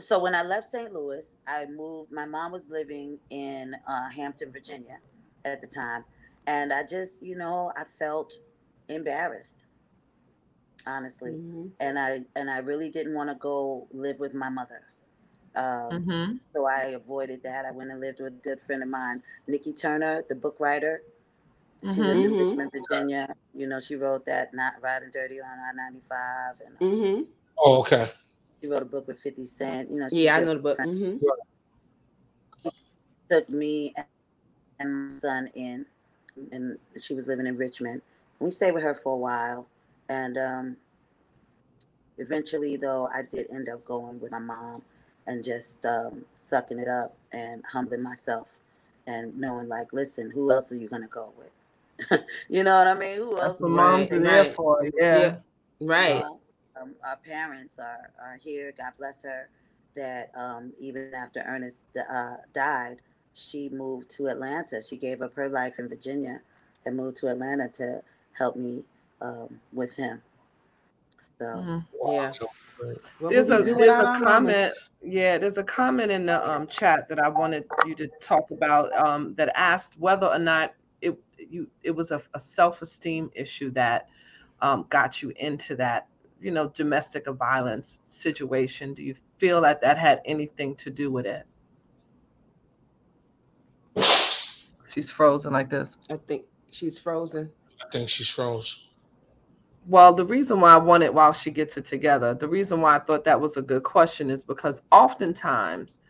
so when i left st louis i moved my mom was living in uh, hampton virginia at the time and i just you know i felt embarrassed honestly mm-hmm. and i and i really didn't want to go live with my mother um, mm-hmm. So I avoided that. I went and lived with a good friend of mine, Nikki Turner, the book writer. She mm-hmm. lives in mm-hmm. Richmond, Virginia. You know, she wrote that "Not Riding Dirty" on I ninety five, and mm-hmm. oh, okay. She wrote a book with Fifty Cent. You know, yeah, I know the book. Mm-hmm. took me and my son in, and she was living in Richmond. We stayed with her for a while, and um, eventually, though, I did end up going with my mom and just um, sucking it up and humbling myself and knowing like, listen, who else are you gonna go with? (laughs) you know what I mean? Who else? That's what moms are there for. Yeah. yeah. Right. Um, our parents are are here. God bless her. That um, even after Ernest uh, died, she moved to Atlanta. She gave up her life in Virginia and moved to Atlanta to help me um, with him. So mm-hmm. yeah. There's a there's a comment. Yeah, there's a comment in the um, chat that I wanted you to talk about um, that asked whether or not it you it was a, a self-esteem issue that um, got you into that you know domestic violence situation. Do you feel that that had anything to do with it? She's frozen like this. I think she's frozen. I think she's frozen. Well, the reason why I wanted while she gets it together, the reason why I thought that was a good question is because oftentimes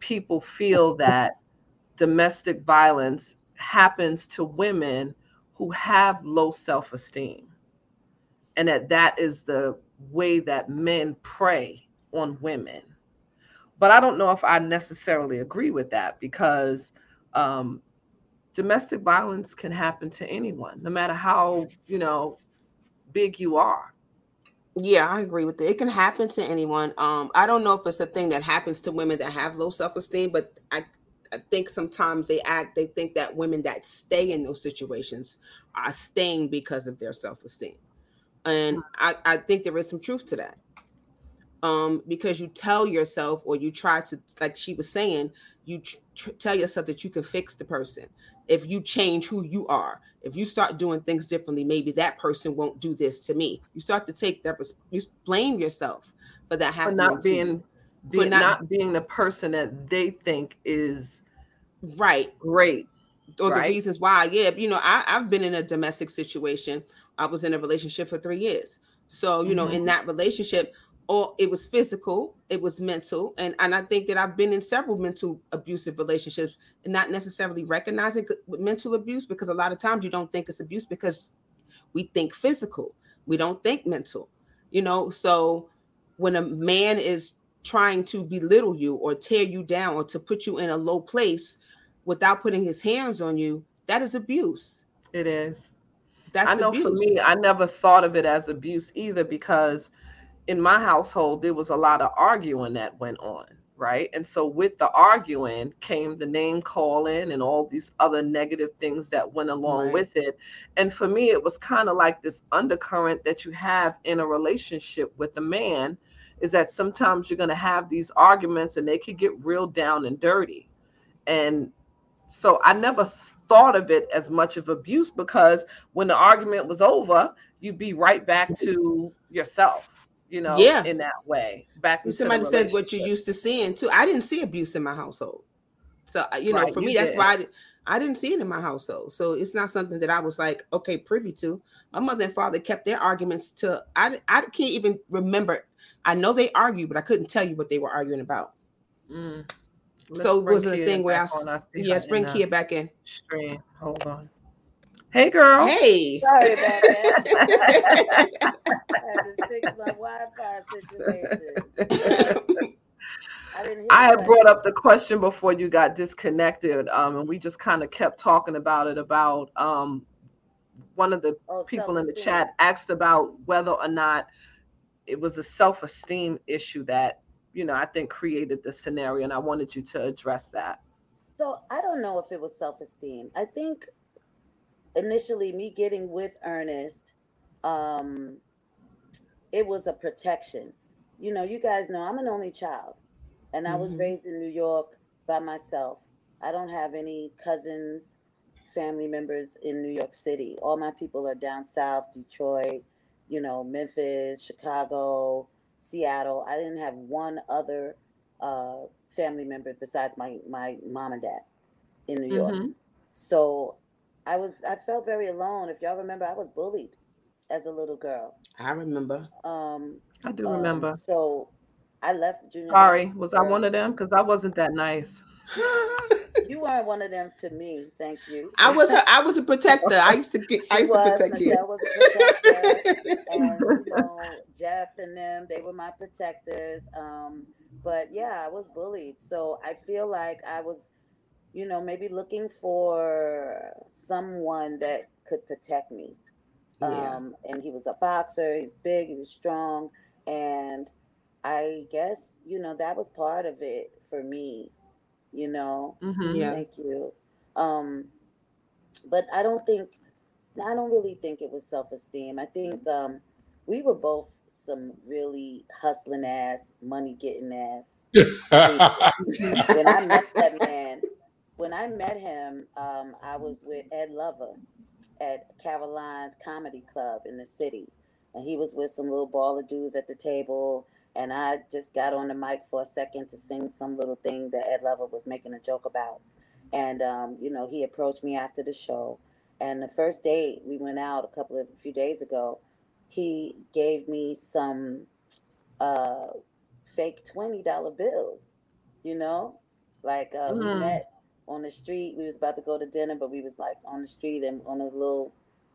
people feel that domestic violence happens to women who have low self-esteem and that that is the way that men prey on women but i don't know if i necessarily agree with that because um, domestic violence can happen to anyone no matter how you know big you are. Yeah, I agree with it. It can happen to anyone. Um, I don't know if it's a thing that happens to women that have low self-esteem, but I I think sometimes they act, they think that women that stay in those situations are staying because of their self-esteem. And. I, I think there is some truth to that. Um, because you tell yourself, or you try to, like she was saying, you tr- tell yourself that you can fix the person if you change who you are if you start doing things differently maybe that person won't do this to me you start to take that you blame yourself for that happening for not being, being not, not, being the person that they think is right great or right? the reasons why yeah you know I, i've been in a domestic situation i was in a relationship for three years so you mm-hmm. know in mm-hmm. that relationship or it was physical, it was mental. And, and I think that I've been in several mental abusive relationships and not necessarily recognizing mental abuse because a lot of times you don't think it's abuse because we think physical, we don't think mental, you know. So when a man is trying to belittle you or tear you down or to put you in a low place without putting his hands on you, that is abuse. It is. That's I know abuse. for me, I never thought of it as abuse either because in my household, there was a lot of arguing that went on, right? And so with the arguing came the name calling and all these other negative things that went along right. with it. And for me, it was kind of like this undercurrent that you have in a relationship with a man is that sometimes you're going to have these arguments and they could get real down and dirty. And so I never thought of it as much of abuse because when the argument was over, you'd be right back to yourself you know, yeah. in that way. Back somebody says what you're used to seeing too. I didn't see abuse in my household. So uh, you know, right, for you me, did. that's why I, I, didn't see it in my household. So it's not something that I was like, okay, privy to. My mother and father kept their arguments to I I can't even remember. I know they argued, but I couldn't tell you what they were arguing about. Mm. So it was a thing where I, I yes, bring Kia back in. Stream. Hold on. Hey, girl. Hey. Sorry about that. (laughs) I had to fix my Wi-Fi situation. I, I had brought up the question before you got disconnected, um, and we just kind of kept talking about it. About um, one of the oh, people in the chat asked about whether or not it was a self-esteem issue that you know I think created the scenario, and I wanted you to address that. So I don't know if it was self-esteem. I think initially me getting with Ernest, um, it was a protection. You know, you guys know I'm an only child, and I was mm-hmm. raised in New York by myself. I don't have any cousins, family members in New York City. All my people are down south, Detroit, you know, Memphis, Chicago, Seattle. I didn't have one other uh, family member besides my my mom and dad in New York. Mm-hmm. So I was I felt very alone. If y'all remember, I was bullied as a little girl. I remember. Um, I do um, remember. So I left junior. Sorry, was I one of them? Because I wasn't that nice. (laughs) you weren't one of them to me. Thank you. I was her, I was a protector. I used to get. I used was, to protect you. was a (laughs) and you know Jeff and them. They were my protectors. Um, but yeah, I was bullied. So I feel like I was you know, maybe looking for someone that could protect me. Yeah. Um, and he was a boxer, he's big, he was strong. And I guess, you know, that was part of it for me, you know. Mm-hmm. Yeah. Thank you. Um, but I don't think, I don't really think it was self esteem. I think um, we were both some really hustling ass, money getting ass. (laughs) when I met that (laughs) man, when I met him, um, I was with Ed Lover at Caroline's Comedy Club in the city, and he was with some little baller dudes at the table. And I just got on the mic for a second to sing some little thing that Ed Lover was making a joke about. And um, you know, he approached me after the show. And the first date we went out a couple of a few days ago, he gave me some uh, fake twenty dollar bills. You know, like uh, mm. we met on the street. We was about to go to dinner, but we was like on the street and on a little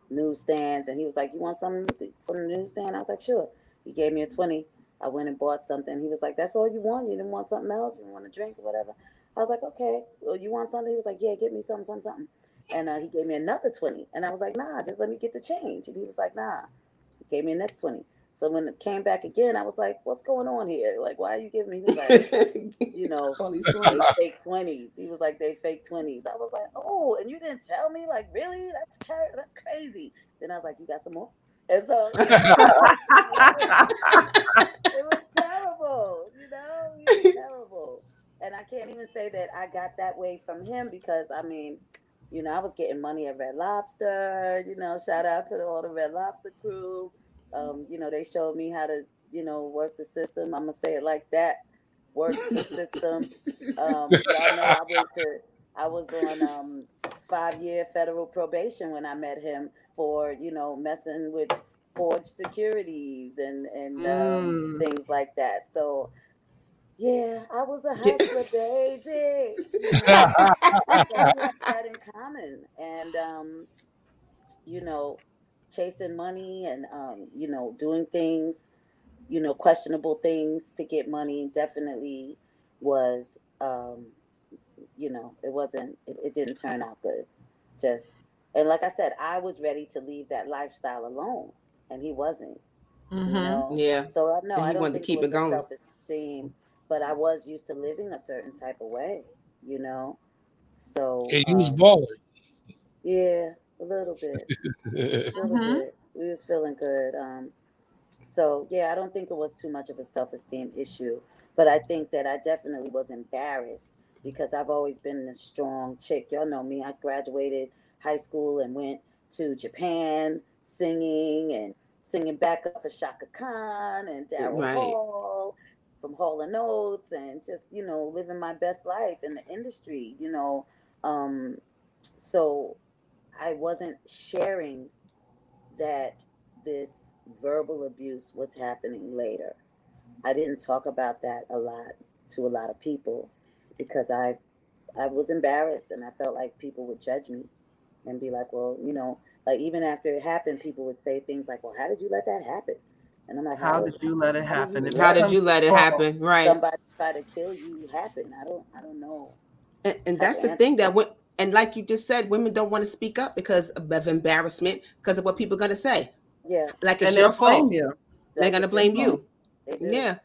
newsstands. And he was like, "You want something from the newsstand?" I was like, "Sure." He gave me a twenty. I went and bought something. He was like, "That's all you want? You didn't want something else? You want a drink or whatever?" I was like, "Okay." Well, you want something? He was like, "Yeah, get me something, something, something." And uh, he gave me another twenty, and I was like, "Nah, just let me get the change." And he was like, "Nah." He gave me the next twenty. So when it came back again, I was like, "What's going on here? Like, why are you giving me?" He was like, "You know, (laughs) all these 20s. fake twenties." He was like, "They fake 20s. I was like, "Oh, and you didn't tell me? Like, really? That's that's crazy." Then I was like, "You got some more?" And so (laughs) (laughs) it was terrible, you know, it was terrible. And I can't even say that I got that way from him because I mean, you know, I was getting money at Red Lobster. You know, shout out to all the Red Lobster crew. Um, you know, they showed me how to, you know, work the system. I'm gonna say it like that. Work the system. Um, y'all know I went to. I was on um, five year federal probation when I met him for you know messing with forged securities and and um, mm. things like that. So yeah, I was a hustler, (laughs) baby. that in common, and um, you know, chasing money and um, you know, doing things, you know, questionable things to get money definitely was, um, you know, it wasn't. It, it didn't turn out good. Just and like I said, I was ready to leave that lifestyle alone, and he wasn't. Mm-hmm. You know? Yeah. So I know I don't think to keep it, it going. Self-esteem, but I was used to living a certain type of way. You know. So he was um, balling. Yeah, a little bit. a (laughs) little mm-hmm. bit. We was feeling good. Um, so yeah, I don't think it was too much of a self-esteem issue, but I think that I definitely was embarrassed because I've always been a strong chick. Y'all know me. I graduated high school and went to Japan singing and singing backup for Chaka Khan and Daryl right. Hall from Hall and Oates and just, you know, living my best life in the industry, you know. Um, so I wasn't sharing that this verbal abuse was happening later. I didn't talk about that a lot to a lot of people because I I was embarrassed and I felt like people would judge me and be like, well, you know, like even after it happened, people would say things like, well, how did you let that happen? And I'm like, how, how did you let it happen? How, how did you let it happen? Right. Somebody try to kill you happen. I don't, I don't know. And, and that's the thing that went, and like you just said, women don't want to speak up because of embarrassment, because of what people are going to say. Yeah. Like it's and your fault. You. They're going to blame you. They yeah.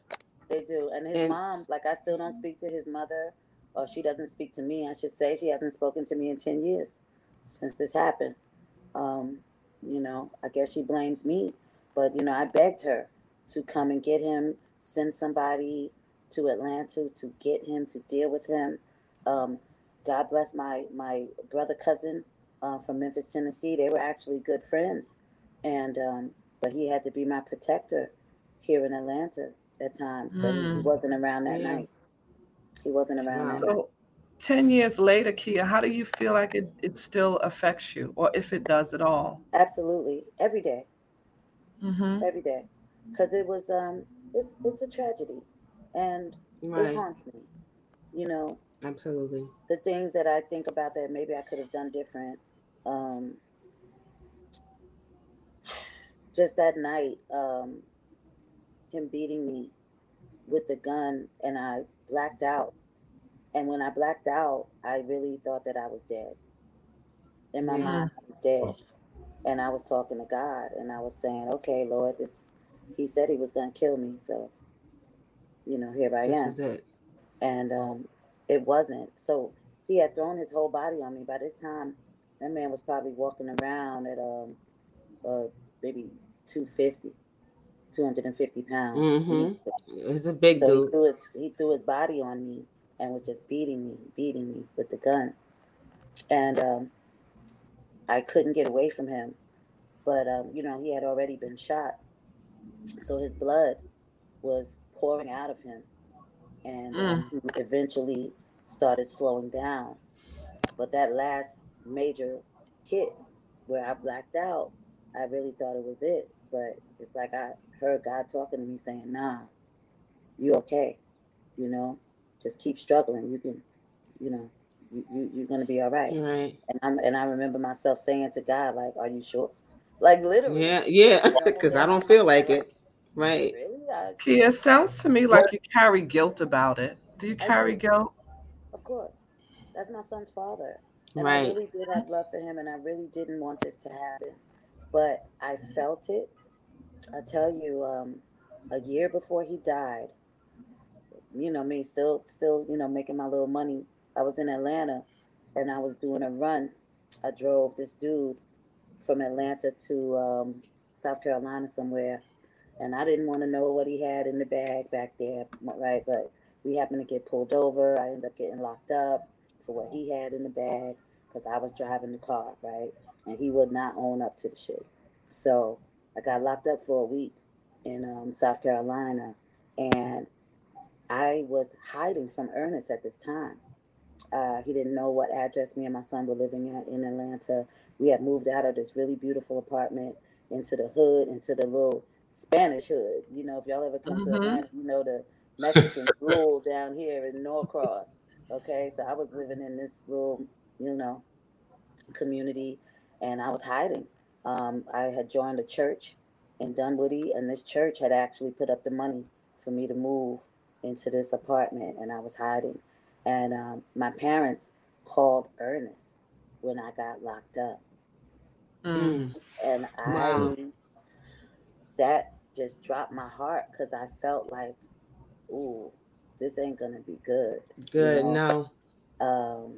They do. And his and, mom, like I still don't speak to his mother, or she doesn't speak to me. I should say she hasn't spoken to me in 10 years since this happened. Um, you know, I guess she blames me, but you know, I begged her to come and get him, send somebody to Atlanta to get him to deal with him. Um, God bless my my brother cousin uh, from Memphis, Tennessee. They were actually good friends, and um, but he had to be my protector here in Atlanta at times. But mm. he wasn't around that yeah. night. He wasn't around. Wow. That so, night. 10 years later, Kia, how do you feel like it, it still affects you or if it does at all? Absolutely. Every day. Mm-hmm. Every day. Because it was, um, it's, it's a tragedy and right. it haunts me, you know. Absolutely. The things that I think about that maybe I could have done different. Um, just that night, um, him beating me with the gun and I blacked out and when I blacked out, I really thought that I was dead. In my yeah. mind, I was dead. And I was talking to God and I was saying, okay, Lord, this, he said he was going to kill me. So, you know, here I this am. Is it. And um, it wasn't. So he had thrown his whole body on me. By this time, that man was probably walking around at um, uh, maybe 250. 250 pounds. Mm-hmm. He's, a big so dude. He threw, his, he threw his body on me and was just beating me, beating me with the gun. And um, I couldn't get away from him. But, um, you know, he had already been shot. So his blood was pouring out of him. And um, mm. he eventually started slowing down. But that last major hit where I blacked out, I really thought it was it. But it's like I heard God talking to me saying, nah, you okay. You know, just keep struggling. You can, you know, you, you you're gonna be all right. Right. And I'm and I remember myself saying to God, like, are you sure? Like literally. Yeah, yeah. Because (laughs) I don't feel like it. Right. Really? I, Kia, it sounds to me like you carry guilt about it. Do you carry guilt? Of course. That's my son's father. And right. I really did have love for him and I really didn't want this to happen. But I felt it. I tell you, um, a year before he died, you know me still still you know making my little money. I was in atlanta and i was doing a run. I drove this dude from atlanta to um, south carolina somewhere. And i didn't want to know what he had in the bag back there right but we happened to get pulled over. I ended up getting locked up for what he had in the bag because i was driving the car right? And he would not own up to the shit. So i got locked up for a week in um, south carolina and I was hiding from Ernest at this time. Uh, he didn't know what address me and my son were living at in Atlanta. We had moved out of this really beautiful apartment into the hood, into the little Spanish hood. You know, if y'all ever come mm-hmm. to Atlanta, you know the Mexican rule down here in Norcross. Okay, so I was living in this little, you know, community, and I was hiding. Um, I had joined a church in Dunwoody, and this church had actually put up the money for me to move into this apartment and I was hiding. And um, my parents called Ernest when I got locked up. Mm. And I, wow. that just dropped my heart because I felt like, ooh, this ain't gonna be good. Good, you know? no. Um,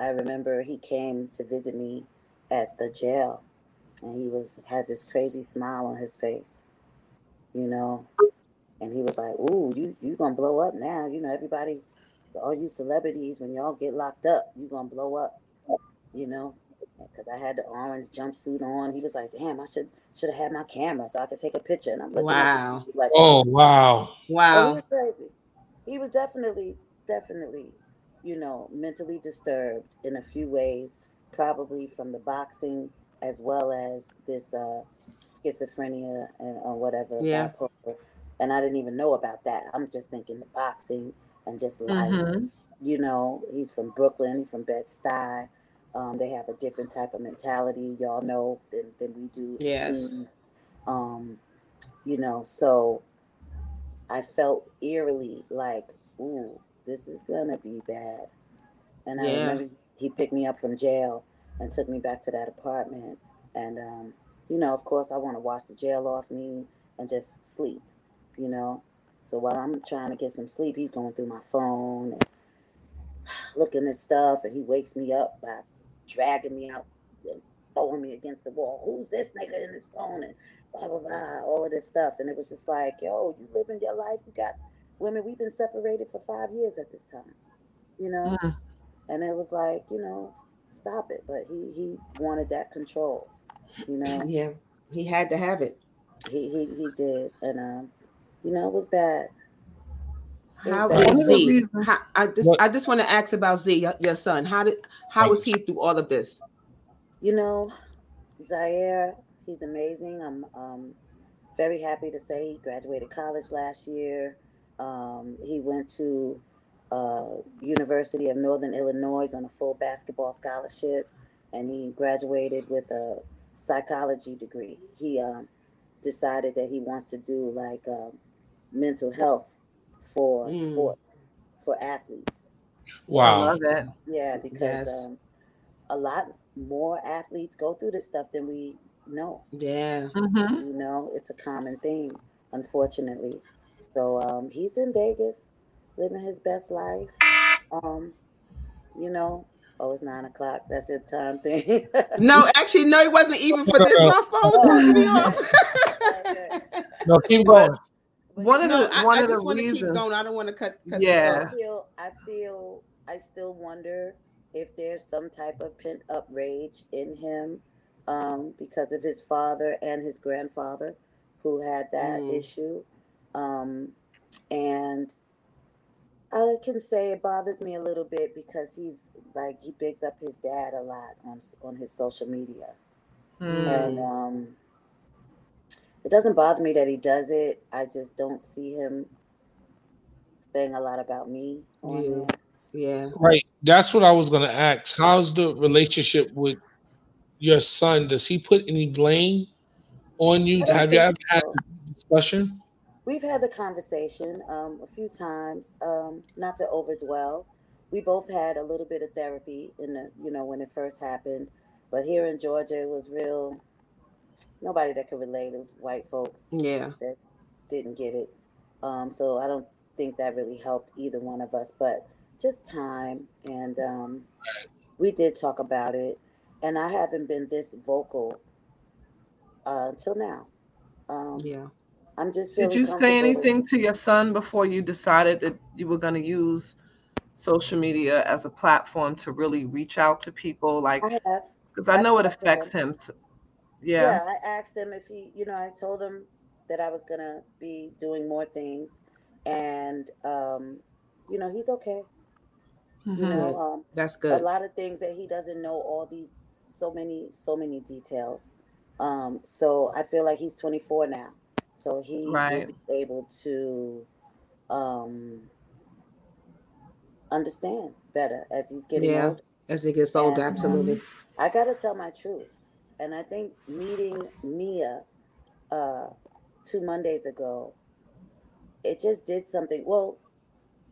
I remember he came to visit me at the jail and he was had this crazy smile on his face, you know, and he was like, "Ooh, you you gonna blow up now? You know, everybody, all you celebrities, when y'all get locked up, you gonna blow up, you know." Because I had the orange jumpsuit on. He was like, "Damn, I should should have had my camera so I could take a picture." And I'm like, "Wow, like, oh wow, wow." Oh, he was crazy. He was definitely, definitely, you know, mentally disturbed in a few ways, probably from the boxing as well as this uh, schizophrenia and or whatever. Yeah. Bipolar and I didn't even know about that. I'm just thinking boxing and just life. Mm-hmm. You know, he's from Brooklyn, from Bed Stuy. Um, they have a different type of mentality, y'all know, than, than we do. Yes. Um, you know, so I felt eerily like, ooh, this is gonna be bad. And I yeah. remember he picked me up from jail and took me back to that apartment. And um, you know, of course, I want to wash the jail off me and just sleep you know. So while I'm trying to get some sleep, he's going through my phone and (sighs) looking at stuff, and he wakes me up by dragging me out and throwing me against the wall. Who's this nigga in his phone? And blah blah blah, all of this stuff. And it was just like, yo, you living your life. You got women. We've been separated for five years at this time, you know. Mm. And it was like, you know, stop it. But he he wanted that control, you know. (clears throat) Yeah, he had to have it. He he he did, and um you know, it was bad. how was Z? How, I just I just want to ask about Z, your, your son. How did how was he through all of this? You know, Zaire, he's amazing. I'm um, very happy to say he graduated college last year. Um, he went to uh, University of Northern Illinois on a full basketball scholarship, and he graduated with a psychology degree. He um, decided that he wants to do like um, mental health for mm. sports for athletes. So, wow. I love that. Yeah, because yes. um, a lot more athletes go through this stuff than we know. Yeah. Mm-hmm. You know, it's a common thing, unfortunately. So um, he's in Vegas, living his best life. Um, you know, oh, it's nine o'clock. That's your time thing. (laughs) no, actually, no, it wasn't even for this. My phone was supposed to be (laughs) off. no, keep going. One of no, the one I, of I the reasons. Keep going. I don't want to cut. cut yeah. I feel. I feel. I still wonder if there's some type of pent up rage in him um, because of his father and his grandfather who had that mm. issue. Um, and I can say it bothers me a little bit because he's like he bigs up his dad a lot on on his social media, mm. and um, it doesn't bother me that he does it. I just don't see him saying a lot about me yeah. Yeah. Right. That's what I was gonna ask. How's the relationship with your son? Does he put any blame on you? Have you ever so. had a discussion? We've had the conversation um, a few times. Um, not to overdwell. We both had a little bit of therapy in the, you know, when it first happened. But here in Georgia, it was real. Nobody that could relate. It was white folks. Yeah. That didn't get it. Um, so I don't think that really helped either one of us. But just time, and um, we did talk about it. And I haven't been this vocal uh, until now. Um, yeah. I'm just Did you say anything to your son before you decided that you were going to use social media as a platform to really reach out to people? Like, I have. Because I know it affects him. him so, yeah. Yeah, I asked him if he, you know, I told him that I was to be doing more things. And, um, you know, he's okay. Mm-hmm. You know, um, that's good. A lot of things that he doesn't know all these, so many, so many details. Um, so I feel like he's 24 now. So he right. will be able to um, understand better as he's getting yeah, older. As he gets older, and, absolutely. Um, I got to tell my truth. And I think meeting Mia uh, two Mondays ago, it just did something. Well,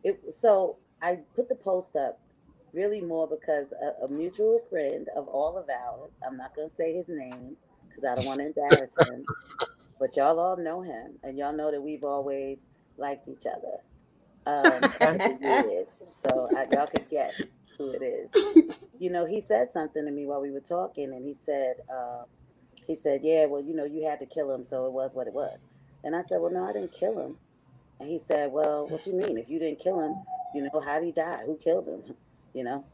it so I put the post up really more because a, a mutual friend of all of ours, I'm not going to say his name because I don't want to embarrass him, but y'all all know him and y'all know that we've always liked each other. Um, (laughs) so I, y'all could guess who it is. (laughs) You know, he said something to me while we were talking, and he said, uh, he said, "Yeah, well, you know, you had to kill him, so it was what it was." And I said, "Well, no, I didn't kill him." And he said, "Well, what do you mean? If you didn't kill him, you know, how did he die? Who killed him? (laughs) You know?"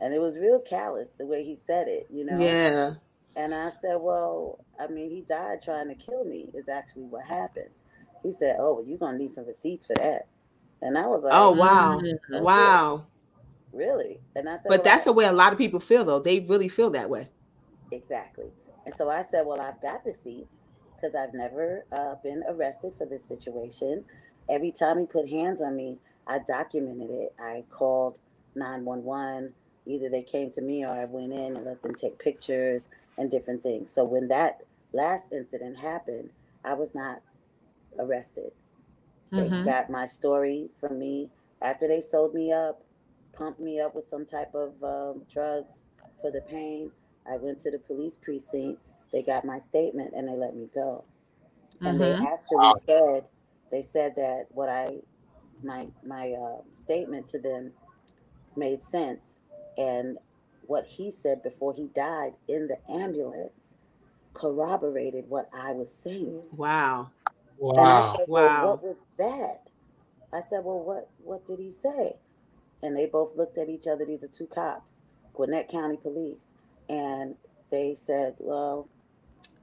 And it was real callous the way he said it. You know? Yeah. And I said, Well, I mean, he died trying to kill me, is actually what happened. He said, Oh, well, you're to need some receipts for that. And I was like, Oh, wow. Mm-hmm. Wow. Really? And I said, But well, that's I, the way a lot of people feel, though. They really feel that way. Exactly. And so I said, Well, I've got receipts because I've never uh, been arrested for this situation. Every time he put hands on me, I documented it. I called 911. Either they came to me or I went in and let them take pictures and different things. So when that last incident happened, I was not arrested. Mm-hmm. They got my story from me after they sold me up, pumped me up with some type of um, drugs for the pain. I went to the police precinct. They got my statement and they let me go. And mm-hmm. they actually said they said that what I my my uh, statement to them made sense and what he said before he died in the ambulance corroborated what I was saying. Wow. Wow. Said, well, wow. What was that? I said, Well, what what did he say? And they both looked at each other. These are two cops, Gwinnett County Police. And they said, Well,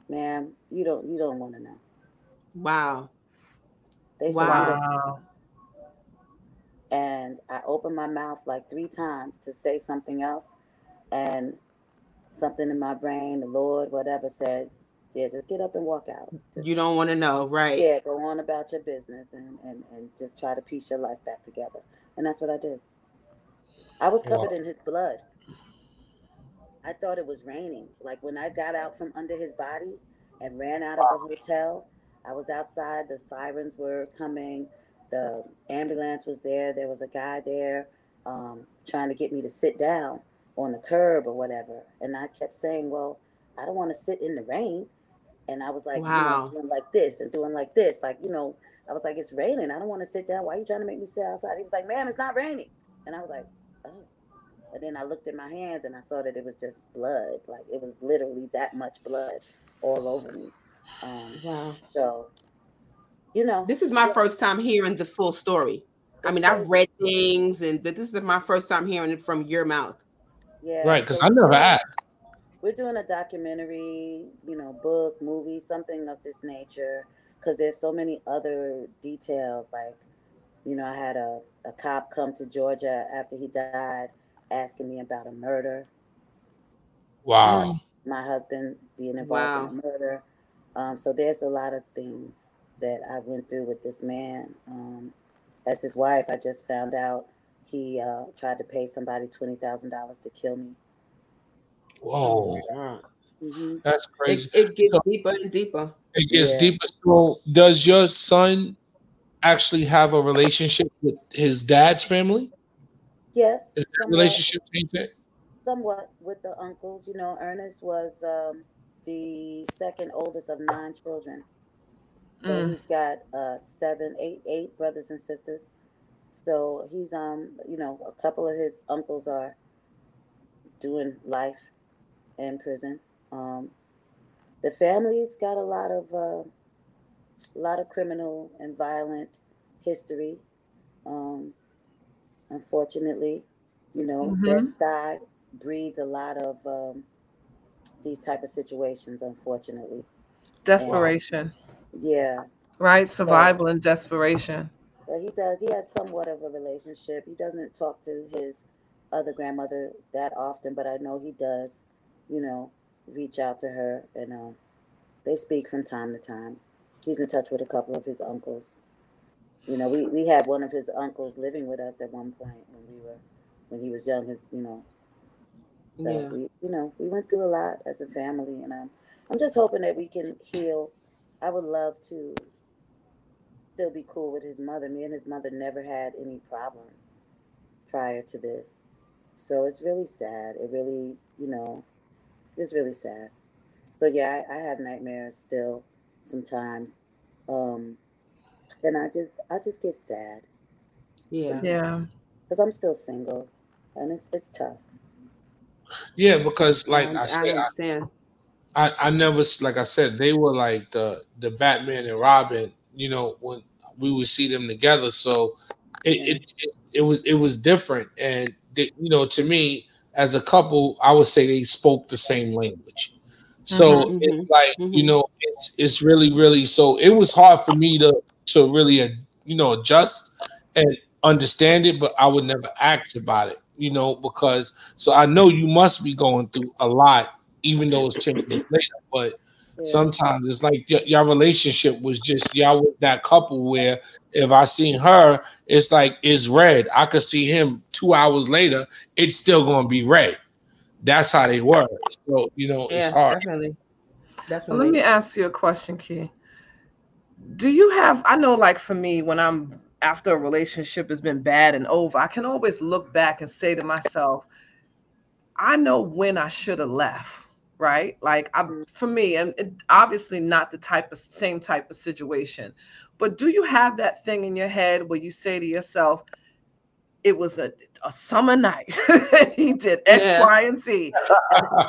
ma'am, you don't you don't want to know. Wow. They said, wow. And I opened my mouth like three times to say something else and something in my brain, the Lord, whatever, said, yeah, just get up and walk out. Just, you don't want to know, right? Yeah, go on about your business and, and, and just try to piece your life back together. And that's what I did. I was covered wow. in his blood. I thought it was raining. Like when I got out from under his body and ran out of the hotel, I was outside. The sirens were coming. The ambulance was there. There was a guy there um, trying to get me to sit down on the curb or whatever. And I kept saying, well, I don't want to sit in the rain. And I was like, wow. you know, doing like this and doing like this. Like, you know, I was like, it's raining. I don't want to sit down. Why are you trying to make me sit outside? He was like, ma'am, it's not raining. And I was like, oh. And then I looked at my hands and I saw that it was just blood. Like it was literally that much blood all over me. Um, wow. So you know, this is my yeah. first time hearing the full story. I mean, I've read things, and but this is my first time hearing it from your mouth. Yeah, right. Because so I never asked. We're doing a documentary, you know, book, movie, something of this nature. Because there's so many other details. Like, you know, I had a, a cop come to Georgia after he died, asking me about a murder. Wow. My husband being involved wow. in a murder. Um, so there's a lot of things that I went through with this man. Um, as his wife, I just found out he uh, tried to pay somebody twenty thousand dollars to kill me. Whoa, oh mm-hmm. that's crazy. It, it gets so, deeper and deeper. It gets yeah. deeper. So, does your son actually have a relationship with his dad's family? Yes. Is that relationship changed? Somewhat with the uncles. You know, Ernest was um, the second oldest of nine children. So mm. he's got uh, seven, eight, eight brothers and sisters. So he's um, you know, a couple of his uncles are doing life in prison. Um, the family's got a lot of uh, a lot of criminal and violent history. Um, unfortunately, you know, mm-hmm. Bed-Stuy breeds a lot of um, these type of situations. Unfortunately, desperation. And, yeah. Right, survival so, and desperation. But he does. He has somewhat of a relationship. He doesn't talk to his other grandmother that often, but I know he does. You know, reach out to her, and uh, they speak from time to time. He's in touch with a couple of his uncles. You know, we, we had one of his uncles living with us at one point when we were when he was young. His you know, so yeah. we you know we went through a lot as a family, and I'm I'm just hoping that we can heal. I would love to still be cool with his mother. Me and his mother never had any problems prior to this. So it's really sad. It really, you know, it's really sad. So yeah, I, I have nightmares still sometimes. Um and I just I just get sad. Yeah. Yeah. Because I'm still single and it's it's tough. Yeah, because like I, I said, I understand. I, I never like I said, they were like the the Batman and Robin you know, when we would see them together. So it it, it, it was it was different, and they, you know, to me as a couple, I would say they spoke the same language. So mm-hmm, it's mm-hmm, like mm-hmm. you know, it's it's really really. So it was hard for me to to really uh, you know adjust and understand it, but I would never act about it. You know, because so I know you must be going through a lot, even though it's changing later. But Sometimes it's like y- your relationship was just y'all was that couple where if I seen her, it's like it's red. I could see him two hours later, it's still gonna be red. That's how they were. So you know, yeah, it's hard. Definitely. Definitely. Let me ask you a question, Key. Do you have? I know, like for me, when I'm after a relationship has been bad and over, I can always look back and say to myself, I know when I should have left right? Like I'm, for me, and obviously not the type of same type of situation, but do you have that thing in your head where you say to yourself, it was a, a summer night. (laughs) he did X, yeah. Y, and Z.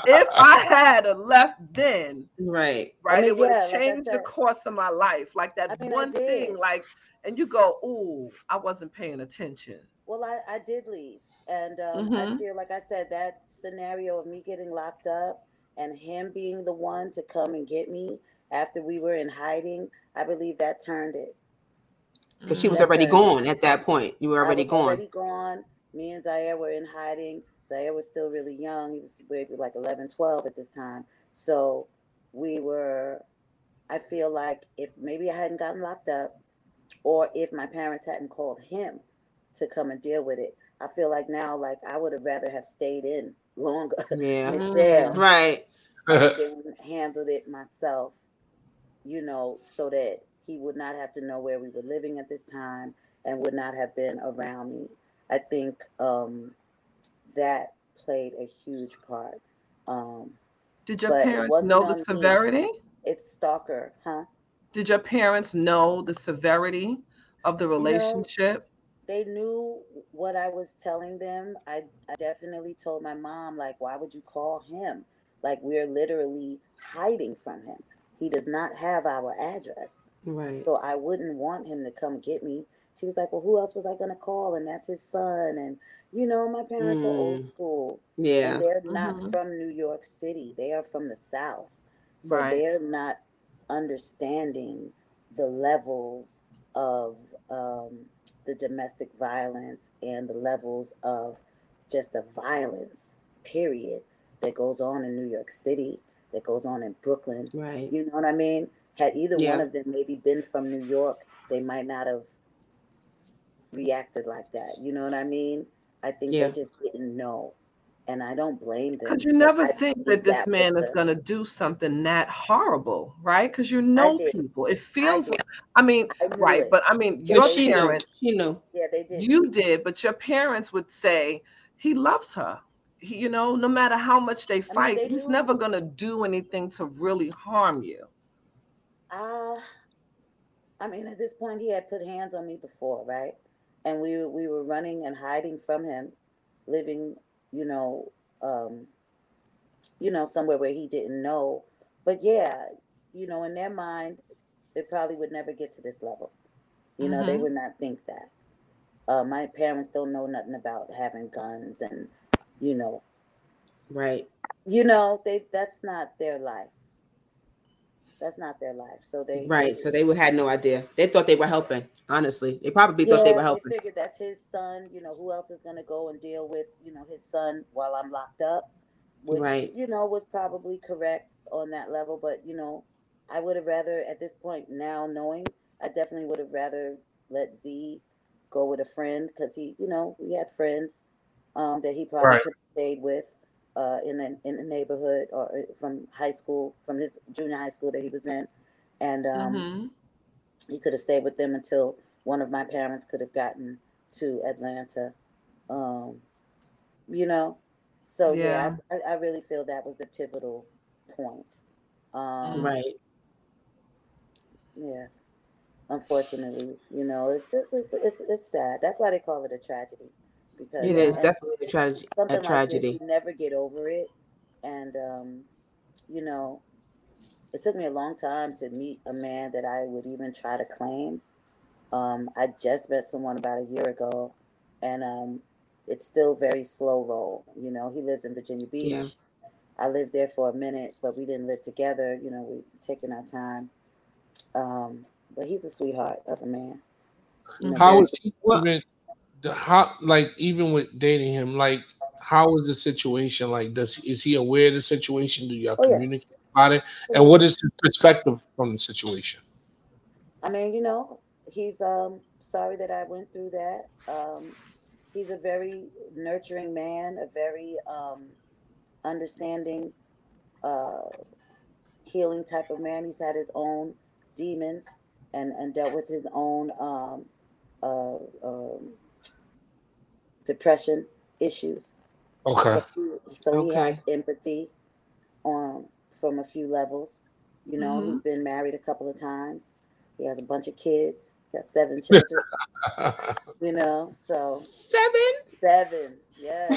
if I had left then, right, right, I mean, it would have yeah, changed like the course of my life. Like that I mean, one thing, like, and you go, "Ooh, I wasn't paying attention." Well, I, I did leave, and um, mm-hmm. I feel like I said that scenario of me getting locked up and him being the one to come and get me after we were in hiding, I believe that turned it. Because she was already gone at that point. You were already gone. Already gone. Me and Zaire were in hiding. Zaire was still really young. He was maybe like 11, 12 at this time. So we were, I feel like if maybe I hadn't gotten locked up or if my parents hadn't called him to come and deal with it, I feel like now, like I would have rather have stayed in longer. (laughs) Yeah. Mm-hmm. Right. (laughs) handled it myself, you know, so that he would not have to know where we were living at this time and would not have been around me. I think um, that played a huge part. Um, Did your parents know the severity? Me. It's stalker, huh? Did your parents know the severity of the relationship? they knew what I was telling them. I, I definitely told my mom, like, why would you call him? Like, we're literally hiding from him. He does not have our address. Right. So I wouldn't want him to come get me. She was like, Well, who else was I gonna call? And that's his son. And you know, my parents mm. are old mm. school. Yeah. they're not mm-hmm. from New York City. They are from the South. So right. they're not understanding the levels of um, the domestic violence and the levels of just the violence, period, that goes on in New York City, that goes on in Brooklyn. Right. You know what I mean? Had either yeah. one of them maybe been from New York, they might not have reacted like that. You know what I mean? I think yeah. they just didn't know. And I don't blame them. Because you never think that this that man is going to do something that horrible, right? Because you know people. It feels I like, I mean, I right. But I mean, your parents, knew. you know, yeah, they did. You did, but your parents would say, he loves her. He, you know, no matter how much they fight, I mean, they he's never going to do anything to really harm you. Uh, I mean, at this point, he had put hands on me before, right? And we we were running and hiding from him, living, you know, um, you know, somewhere where he didn't know. But yeah, you know, in their mind, it probably would never get to this level. You know, mm-hmm. they would not think that. Uh, my parents don't know nothing about having guns and, you know, right. You know, they that's not their life. That's not their life. So they right. They, so they had no idea. They thought they were helping. Honestly, they probably yeah, thought they were helping. They figured that's his son. You know, who else is going to go and deal with you know his son while I'm locked up? Which, right. You know, was probably correct on that level. But you know, I would have rather at this point now knowing, I definitely would have rather let Z go with a friend because he, you know, we had friends um, that he probably right. could have stayed with uh, in the in the neighborhood or uh, from high school, from his junior high school that he was in, and um, mm-hmm. He could have stayed with them until one of my parents could have gotten to Atlanta. Um, you know, so yeah, yeah I, I, really feel that was the pivotal point. Um, right. Yeah. Unfortunately, you know, it's just it's, it's, it's sad. That's why they call it a tragedy because it is definitely a, tra- a tragedy. Like this, you never get over it, and um, you know, it took me a long time to meet a man that I would even try to claim. Um, I just met someone about a year ago, and um, it's still very slow roll. You know, he lives in Virginia Beach. Yeah. I lived there for a minute, but we didn't live together. You know, we taking our time. Um, but he's a sweetheart of a man. You know, How is he even the how like even with dating him, like how is the situation? Like, does is he aware of the situation? Do y'all oh, communicate yeah. About it? And what is his perspective from the situation? I mean, you know, he's um sorry that I went through that. Um he's a very nurturing man, a very um understanding, uh healing type of man. He's had his own demons and and dealt with his own um uh um depression issues. Okay. So he, so okay. he has empathy on from a few levels. You know, mm-hmm. he's been married a couple of times. He has a bunch of kids. Got seven (laughs) children. you know, so seven. Seven. Yes.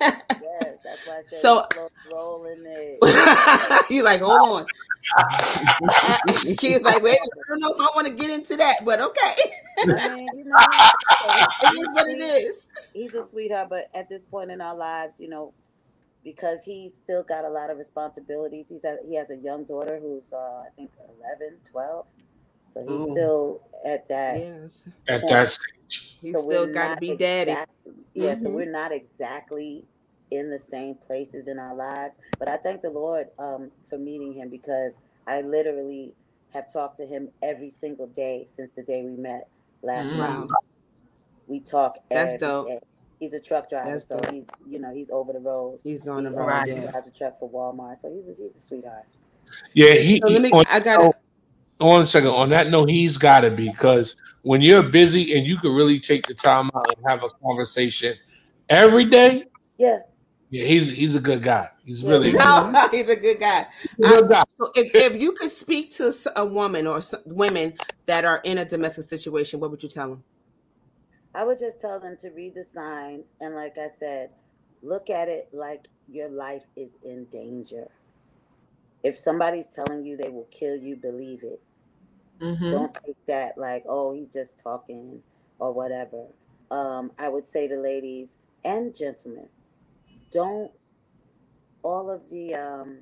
yes. That's why I said so rolling it. (laughs) you like, hold on. (laughs) kid's like, wait, I don't know if I want to get into that, but okay. I mean, you know, it is what it is. He's a sweetheart, but at this point in our lives, you know, because he's still got a lot of responsibilities. He's a, he has a young daughter who's uh, I think 11, 12. So he's Ooh. still at that. Yes. At that stage. He's so still got to be daddy. Exactly, yeah, mm-hmm. so we're not exactly in the same places in our lives. But I thank the Lord um, for meeting him because I literally have talked to him every single day since the day we met last mm. month. We talk. That's dope. Day. He's a truck driver, That's so dope. he's you know he's over the road. He's on the road. Right. He drives a truck for Walmart, so he's a, he's a sweetheart. Yeah, he. So let me. On, I got One second. On that note, he's got to be because when you're busy and you can really take the time out and have a conversation every day. Yeah. Yeah, he's he's a good guy. He's really (laughs) no, (laughs) he's a good guy. A good guy. so if, if you could speak to a woman or women that are in a domestic situation, what would you tell them? I would just tell them to read the signs and, like I said, look at it like your life is in danger. If somebody's telling you they will kill you, believe it. Mm-hmm. Don't take that like, oh, he's just talking or whatever. Um, I would say to ladies and gentlemen, don't all of the um,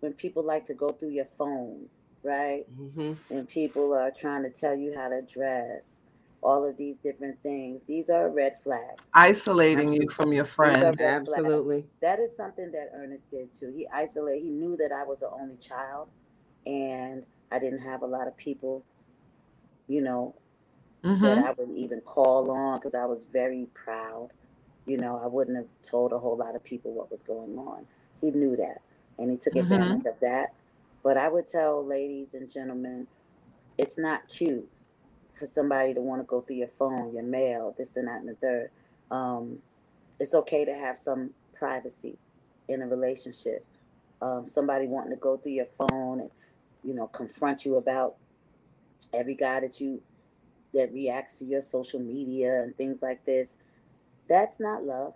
when people like to go through your phone, right? Mm-hmm. And people are trying to tell you how to dress, all of these different things. These are red flags. Isolating Absolutely. you from your friend. Absolutely. Flags. That is something that Ernest did too. He isolated. He knew that I was an only child, and I didn't have a lot of people, you know, mm-hmm. that I would even call on because I was very proud. You know, I wouldn't have told a whole lot of people what was going on. He knew that, and he took mm-hmm. advantage of that. But I would tell ladies and gentlemen, it's not cute for somebody to want to go through your phone, your mail, this and that and the third. Um, it's okay to have some privacy in a relationship. Um, somebody wanting to go through your phone and you know confront you about every guy that you that reacts to your social media and things like this. That's not love.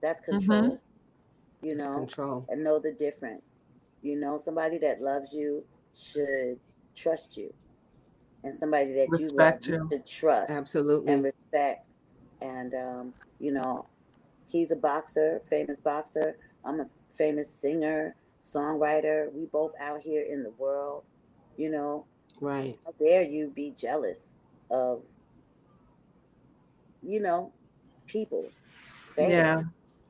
That's mm-hmm. control. Mm-hmm. You know, control. and know the difference. You know, somebody that loves you should trust you and somebody that respect you love you. to trust absolutely. and respect. And um, you know he's a boxer famous boxer. I'm a famous singer songwriter. We both out here in the world you know. Right. How dare you be jealous of you know people? Yeah.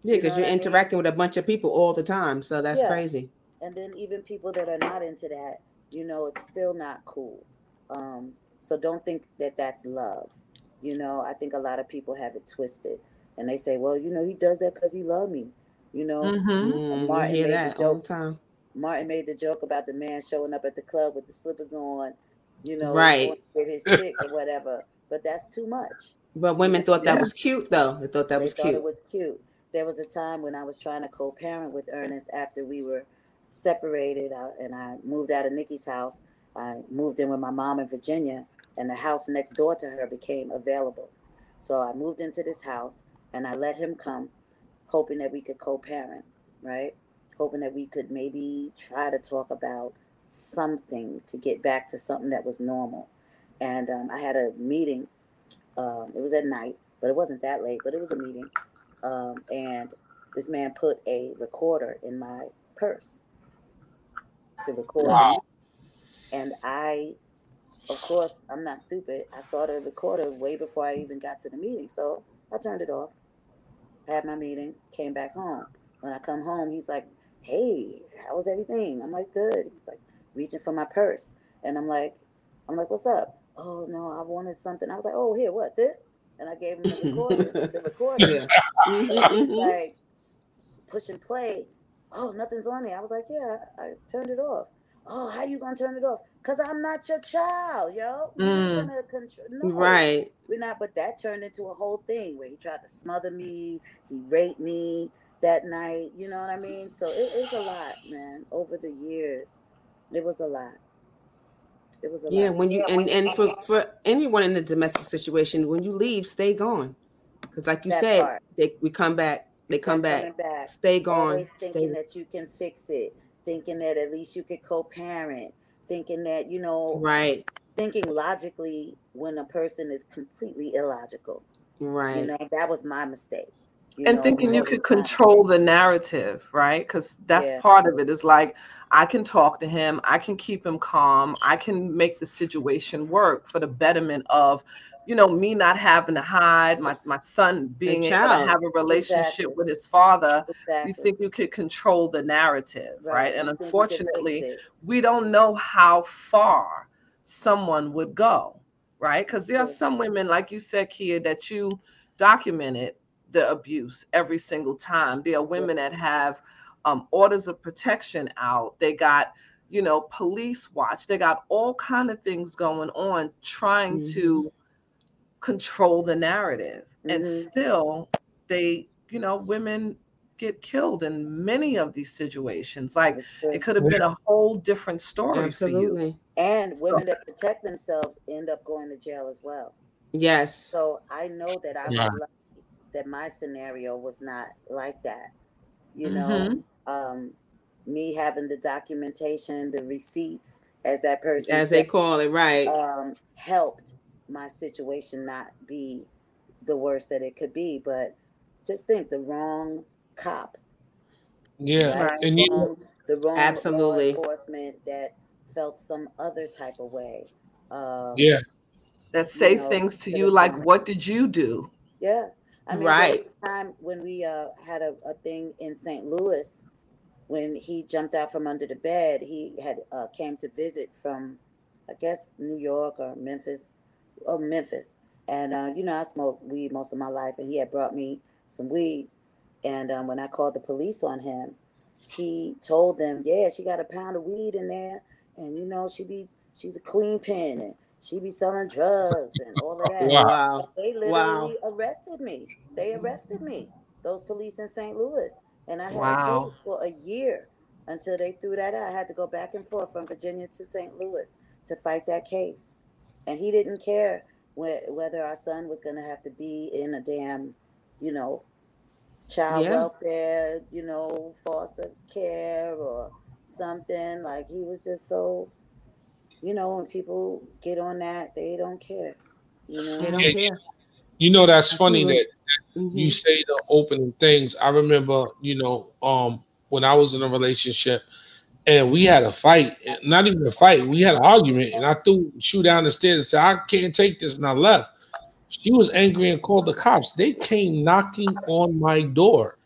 Yeah because you are interacting mean? with a bunch of people all the time so that's yeah. crazy. And then even people that are not into that you know it's still not cool um, so don't think that that's love. You know, I think a lot of people have it twisted, and they say, "Well, you know, he does that because he loved me." You know, mm-hmm. Mm, Martin made the joke. All the time. Martin made the joke about the man showing up at the club with the slippers on, you know, right with his chick or whatever. But that's too much. But women thought that yeah. was cute, though. They thought that they was thought cute. It was cute. There was a time when I was trying to co-parent with Ernest after we were separated, uh, and I moved out of Nikki's house. I moved in with my mom in Virginia, and the house next door to her became available. So I moved into this house and I let him come, hoping that we could co parent, right? Hoping that we could maybe try to talk about something to get back to something that was normal. And um, I had a meeting. Um, it was at night, but it wasn't that late, but it was a meeting. Um, and this man put a recorder in my purse to record. Wow. And I of course, I'm not stupid. I saw the recorder way before I even got to the meeting. So I turned it off, had my meeting, came back home. When I come home, he's like, Hey, how was everything? I'm like, Good. He's like, reaching for my purse. And I'm like, I'm like, What's up? Oh, no, I wanted something. I was like, Oh, here, what, this? And I gave him the recorder. the (laughs) recorder. Yeah. he's mm-hmm, mm-hmm. like, push and play. Oh, nothing's on there. I was like, Yeah, I turned it off. Oh, how you gonna turn it off? Cause I'm not your child, yo. Mm. No, right. We're not. But that turned into a whole thing where he tried to smother me. He raped me that night. You know what I mean? So it, it was a lot, man. Over the years, it was a lot. It was a yeah. Lot. When you and and for for anyone in a domestic situation, when you leave, stay gone. Because like you that said, part. they we come back. They come back. back. Stay gone. Always thinking stay. that you can fix it. Thinking that at least you could co-parent thinking that you know right. thinking logically when a person is completely illogical. Right. you know that was my mistake and know, thinking you could control the narrative right? Because that's yeah. part of it. Is like i can talk to him i can keep him calm i can make the situation work for the betterment of you know, me not having to hide, my, my son being able to have a relationship exactly. with his father, exactly. you think you could control the narrative, right? right? And unfortunately, we don't know how far someone would go, right? Because there are some women, like you said, Kia, that you documented the abuse every single time. There are women that have um, orders of protection out. They got you know police watch they got all kind of things going on trying mm-hmm. to control the narrative. Mm-hmm. and still they you know women get killed in many of these situations. Like it could have been a whole different story absolutely. And so. women that protect themselves end up going to jail as well. Yes. So i know that i yeah. was lucky that my scenario was not like that you know? Mm-hmm. um me having the documentation the receipts as that person, as said, they call it, right, um, helped my situation not be the worst that it could be. But just think the wrong cop. Yeah, right? and you the wrong absolutely enforcement that felt some other type of way. Um, yeah, that say know, things to you like, "What did you do?" Yeah, I mean, right. Time when we uh, had a, a thing in St. Louis, when he jumped out from under the bed, he had uh, came to visit from, I guess, New York or Memphis, oh Memphis, and uh, you know I smoked weed most of my life, and he had brought me some weed, and um, when I called the police on him, he told them, "Yeah, she got a pound of weed in there, and you know she be she's a queen pin, and she be selling drugs and all of that." Wow! They literally wow. arrested me. They arrested me. Those police in St. Louis, and I had wow. a case for a year until they threw that out. I had to go back and forth from Virginia to St. Louis to fight that case, and he didn't care whether our son was going to have to be in a damn, you know, child yeah. welfare, you know, foster care or something. Like he was just so, you know, when people get on that, they don't care. You know, they don't yeah, care. You know, that's, that's funny that, mm-hmm. you say the opening things. I remember, you know, um, when I was in a relationship and we had a fight, not even a fight, we had an argument, and I threw shoe down the stairs and said, I can't take this, and I left. She was angry and called the cops. They came knocking on my door.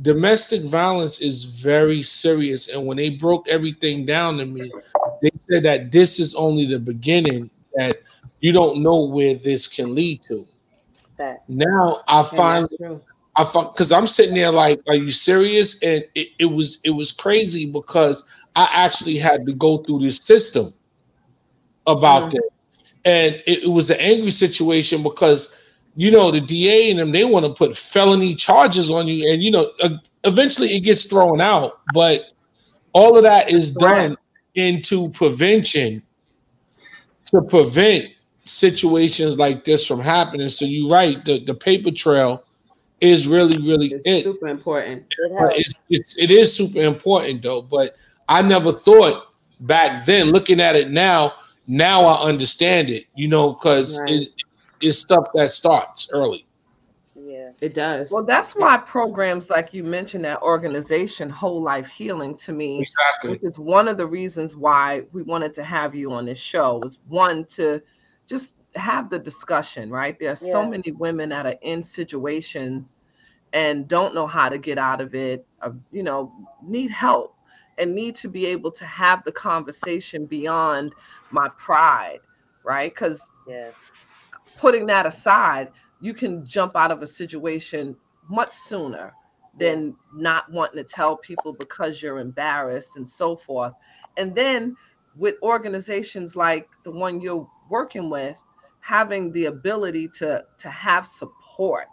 Domestic violence is very serious. And when they broke everything down to me, they said that this is only the beginning, that you don't know where this can lead to. Now I find I find because I'm sitting there like, are you serious? And it, it was it was crazy because I actually had to go through this system about mm. this and it, it was an angry situation because you know the DA and them they want to put felony charges on you, and you know uh, eventually it gets thrown out, but all of that is done into prevention to prevent situations like this from happening. So you're right, the, the paper trail is really, really it's it. super important. It's, it's it is super important though. But I never thought back then, looking at it now, now I understand it, you know, because right. it, it's stuff that starts early. Yeah, it does. Well, that's why programs like you mentioned that organization, Whole Life Healing, to me, exactly. which is one of the reasons why we wanted to have you on this show, was one to just have the discussion, right? There are yeah. so many women that are in situations and don't know how to get out of it, uh, you know, need help and need to be able to have the conversation beyond my pride, right? Because yes. putting that aside, you can jump out of a situation much sooner than yes. not wanting to tell people because you're embarrassed and so forth. And then with organizations like the one you're working with, having the ability to to have support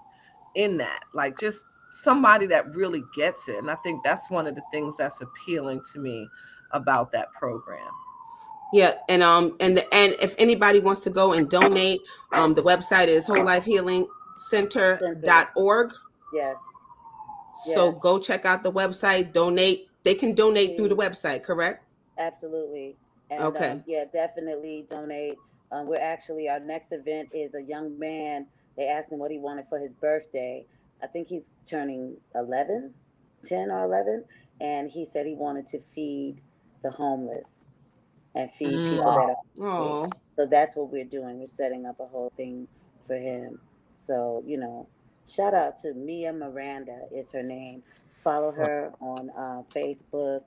in that, like just somebody that really gets it. And I think that's one of the things that's appealing to me about that program. Yeah, and um and the and if anybody wants to go and donate, um the website is whole life healing center.org. Yes. So yes. go check out the website, donate. They can donate through the website, correct? Absolutely. And, okay. Um, yeah, definitely donate. Um, we're actually our next event is a young man. They asked him what he wanted for his birthday. I think he's turning 11, 10 or 11. And he said he wanted to feed the homeless and feed mm. people that are. So that's what we're doing. We're setting up a whole thing for him. So, you know, shout out to Mia Miranda is her name. Follow her on uh, Facebook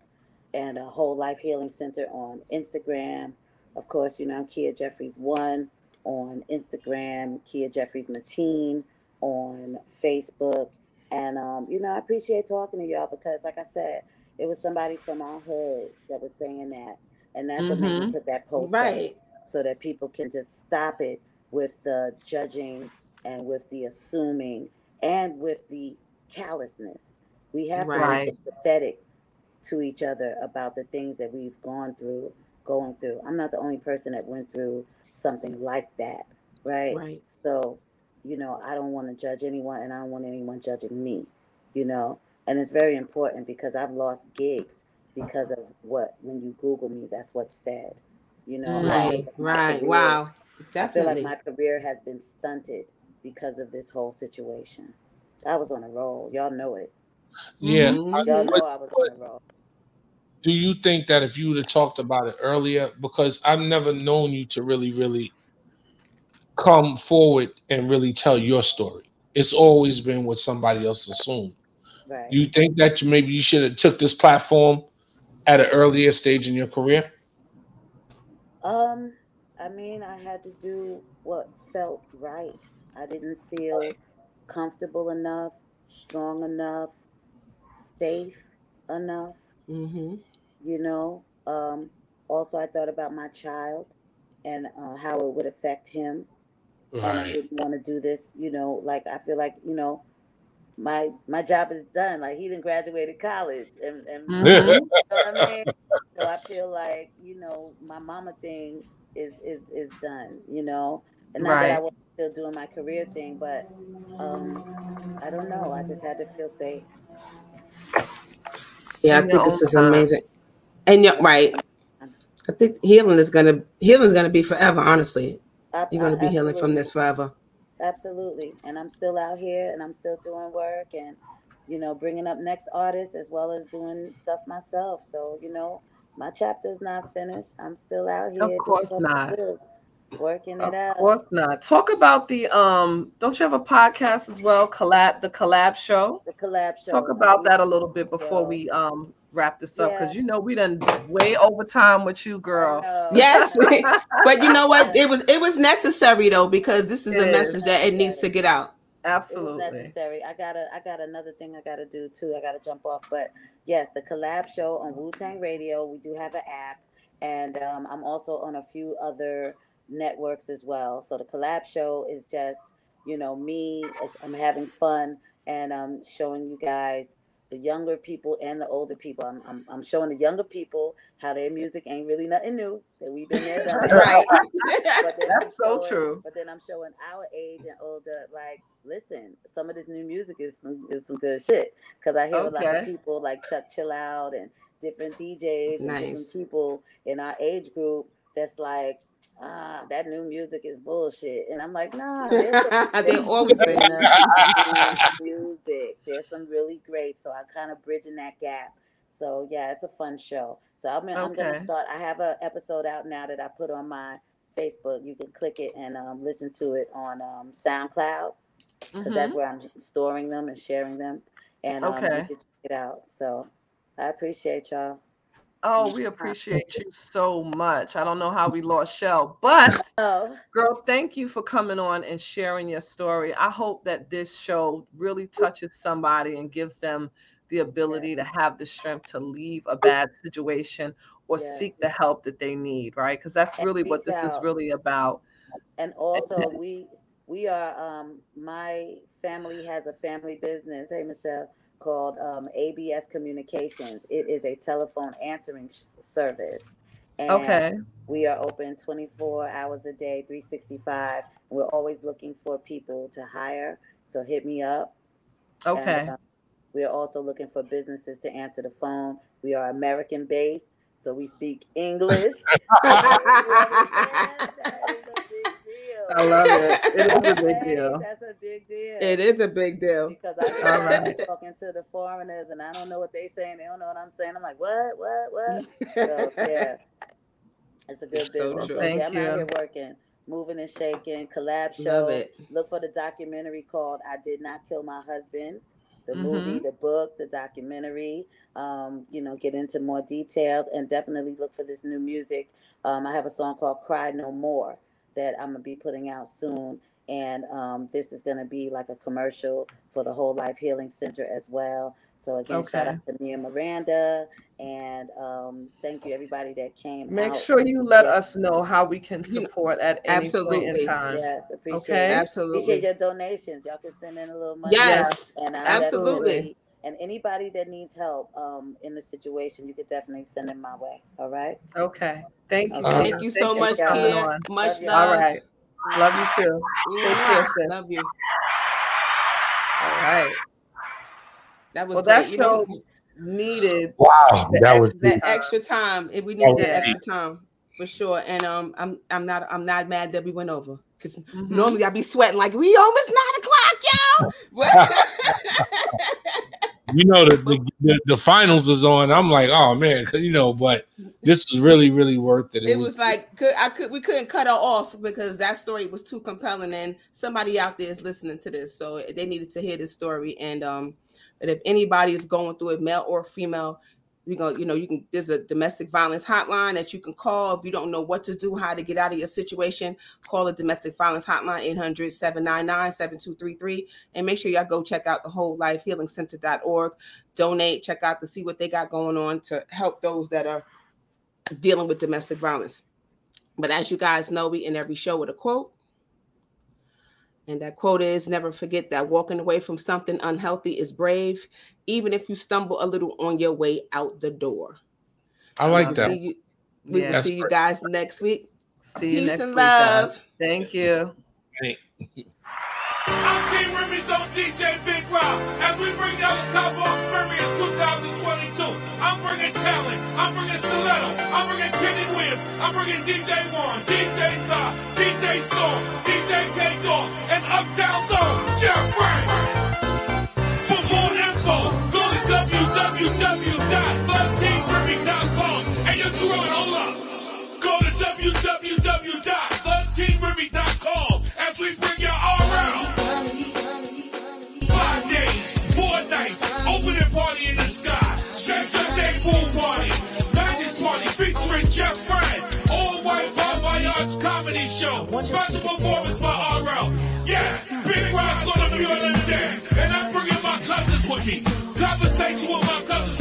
and a Whole Life Healing Center on Instagram. Of course, you know, I'm Kia Jeffries one on Instagram, Kia Jeffries Mateen on Facebook. And, um, you know, I appreciate talking to y'all because, like I said, it was somebody from our hood that was saying that. And that's mm-hmm. what made me mm-hmm. put that post right. so that people can just stop it with the judging and with the assuming and with the callousness. We have right. to be empathetic to each other about the things that we've gone through, going through. I'm not the only person that went through something like that, right? Right. So you know, I don't want to judge anyone and I don't want anyone judging me, you know. And it's very important because I've lost gigs because of what when you Google me, that's what's said. You know, right, right, career, wow, definitely. I feel like my career has been stunted because of this whole situation. I was on a roll. Y'all know it. Yeah, mm-hmm. y'all know I was on a roll. Do you think that if you would have talked about it earlier, because I've never known you to really, really come forward and really tell your story. It's always been what somebody else assumed. Right. You think that you, maybe you should have took this platform at an earlier stage in your career? Um, I mean, I had to do what felt right. I didn't feel comfortable enough, strong enough, safe enough. Mm-hmm. You know. Um, also, I thought about my child and uh, how it would affect him Right. And I didn't want to do this, you know, like I feel like, you know, my my job is done. Like he didn't graduate college and, and mm-hmm. you know what I mean? So I feel like, you know, my mama thing is is is done, you know. And not right. that I was still doing my career thing, but um I don't know. I just had to feel safe. Yeah, I think this is amazing. And you're right. I think healing is gonna healing is gonna be forever, honestly. I, You're going to be healing from this forever. Absolutely. And I'm still out here and I'm still doing work and, you know, bringing up next artists as well as doing stuff myself. So, you know, my chapter's not finished. I'm still out here. Of course not. Working it out. Of course not. Talk about the um don't you have a podcast as well? Collab the collab show. The collab show. Talk about that a little bit before we um wrap this up because yeah. you know we done way over time with you, girl. (laughs) Yes, (laughs) but you know what? It was it was necessary though because this is it a message that it needs to get out. Absolutely necessary. I gotta I got another thing I gotta do too. I gotta jump off, but yes, the collab show on Wu Tang Radio. We do have an app, and um, I'm also on a few other networks as well. So the collab show is just you know me. I'm having fun and I'm showing you guys the younger people and the older people. I'm, I'm, I'm showing the younger people how their music ain't really nothing new that we've been there done. right. That's so true. But then I'm showing our age and older, like, listen, some of this new music is some is some good shit. Because I hear okay. a lot of people like Chuck Chillout and different DJs nice. and different people in our age group that's like, ah, that new music is bullshit. And I'm like, nah, (laughs) (laughs) they always say music. There's some really great. So I'm kind of bridging that gap. So yeah, it's a fun show. So I'm, okay. I'm gonna start. I have an episode out now that I put on my Facebook. You can click it and um, listen to it on um, SoundCloud because mm-hmm. that's where I'm storing them and sharing them. And um, okay. you can check it out. So I appreciate y'all. Oh, we appreciate you so much. I don't know how we lost Shell, but (laughs) oh. girl, thank you for coming on and sharing your story. I hope that this show really touches somebody and gives them the ability to have the strength to leave a bad situation or yes. seek the help that they need, right? Because that's really what this out. is really about. And also, we we are um my family has a family business. Hey, Michelle called um, ABS Communications. It is a telephone answering service. And okay. We are open 24 hours a day, 365. We're always looking for people to hire. So hit me up. Okay. And, uh, we are also looking for businesses to answer the phone. We are American based, so we speak English. (laughs) (laughs) I love it. It is a big (laughs) deal. That's a big deal. It is a big deal. Because I right. talking to the foreigners and I don't know what they're saying. They don't know what I'm saying. I'm like, what, what, what? (laughs) so yeah, it's a good it's business. So, Thank yeah, you. I'm out here working, moving and shaking. Collab show. it Look for the documentary called "I Did Not Kill My Husband." The mm-hmm. movie, the book, the documentary. Um, you know, get into more details and definitely look for this new music. Um, I have a song called "Cry No More." That I'm gonna be putting out soon. And um, this is gonna be like a commercial for the Whole Life Healing Center as well. So again, okay. shout out to Mia Miranda, and um, thank you everybody that came. Make sure you let yes. us know how we can support at any Absolutely. point in time. Yes, appreciate okay? it. Absolutely. Appreciate your donations. Y'all can send in a little money. Yes, and absolutely. And anybody that needs help um, in the situation, you could definitely send them my way. All right. Okay. Thank you. Okay. Thank you so Thank much, Kim. Much love. All right. Love you too. Take care, Love you. All right. That was well, that show know, needed. Wow, that was that extra time. If we needed that extra time. for sure. And um, I'm I'm not I'm not mad that we went over because mm-hmm. normally I'd be sweating like we almost nine o'clock, y'all. (laughs) (laughs) (laughs) you know the, the, the the finals is on. I'm like, oh man, you know, but this is really really worth it. It, it was, was, like could, I could we couldn't cut her off because that story was too compelling, and somebody out there is listening to this, so they needed to hear this story. And um, but if anybody is going through it, male or female, go, you know, you can there's a domestic violence hotline that you can call if you don't know what to do, how to get out of your situation. Call the domestic violence hotline 800-799-7233 and make sure y'all go check out the whole life healing center.org. Donate, check out to see what they got going on to help those that are dealing with domestic violence. But as you guys know, we in every show with a quote. And that quote is never forget that walking away from something unhealthy is brave, even if you stumble a little on your way out the door. I like that. See you, we yeah. will see you guys next week. See Peace and week, love. Guys. Thank you. Hey. I'm Team Remy's on DJ Big Rock as we bring down the Cabo Experience 2022. I'm bringing talent. I'm bringing Stiletto. I'm bringing Kenny Williams. I'm bringing DJ Juan, DJ Zai, DJ Storm, DJ K Dog, and Uptown Zone, Jeff Ray. For more info, go to www.13ribby.com and you're drawing Hold up. Go to www.13ribby.com. Jeff Brand. All white Bon Voyage comedy show. Special performance by RL. Yes, Big Rod's gonna be on the dance. And I'm bringing my cousins with me. Conversation with my cousins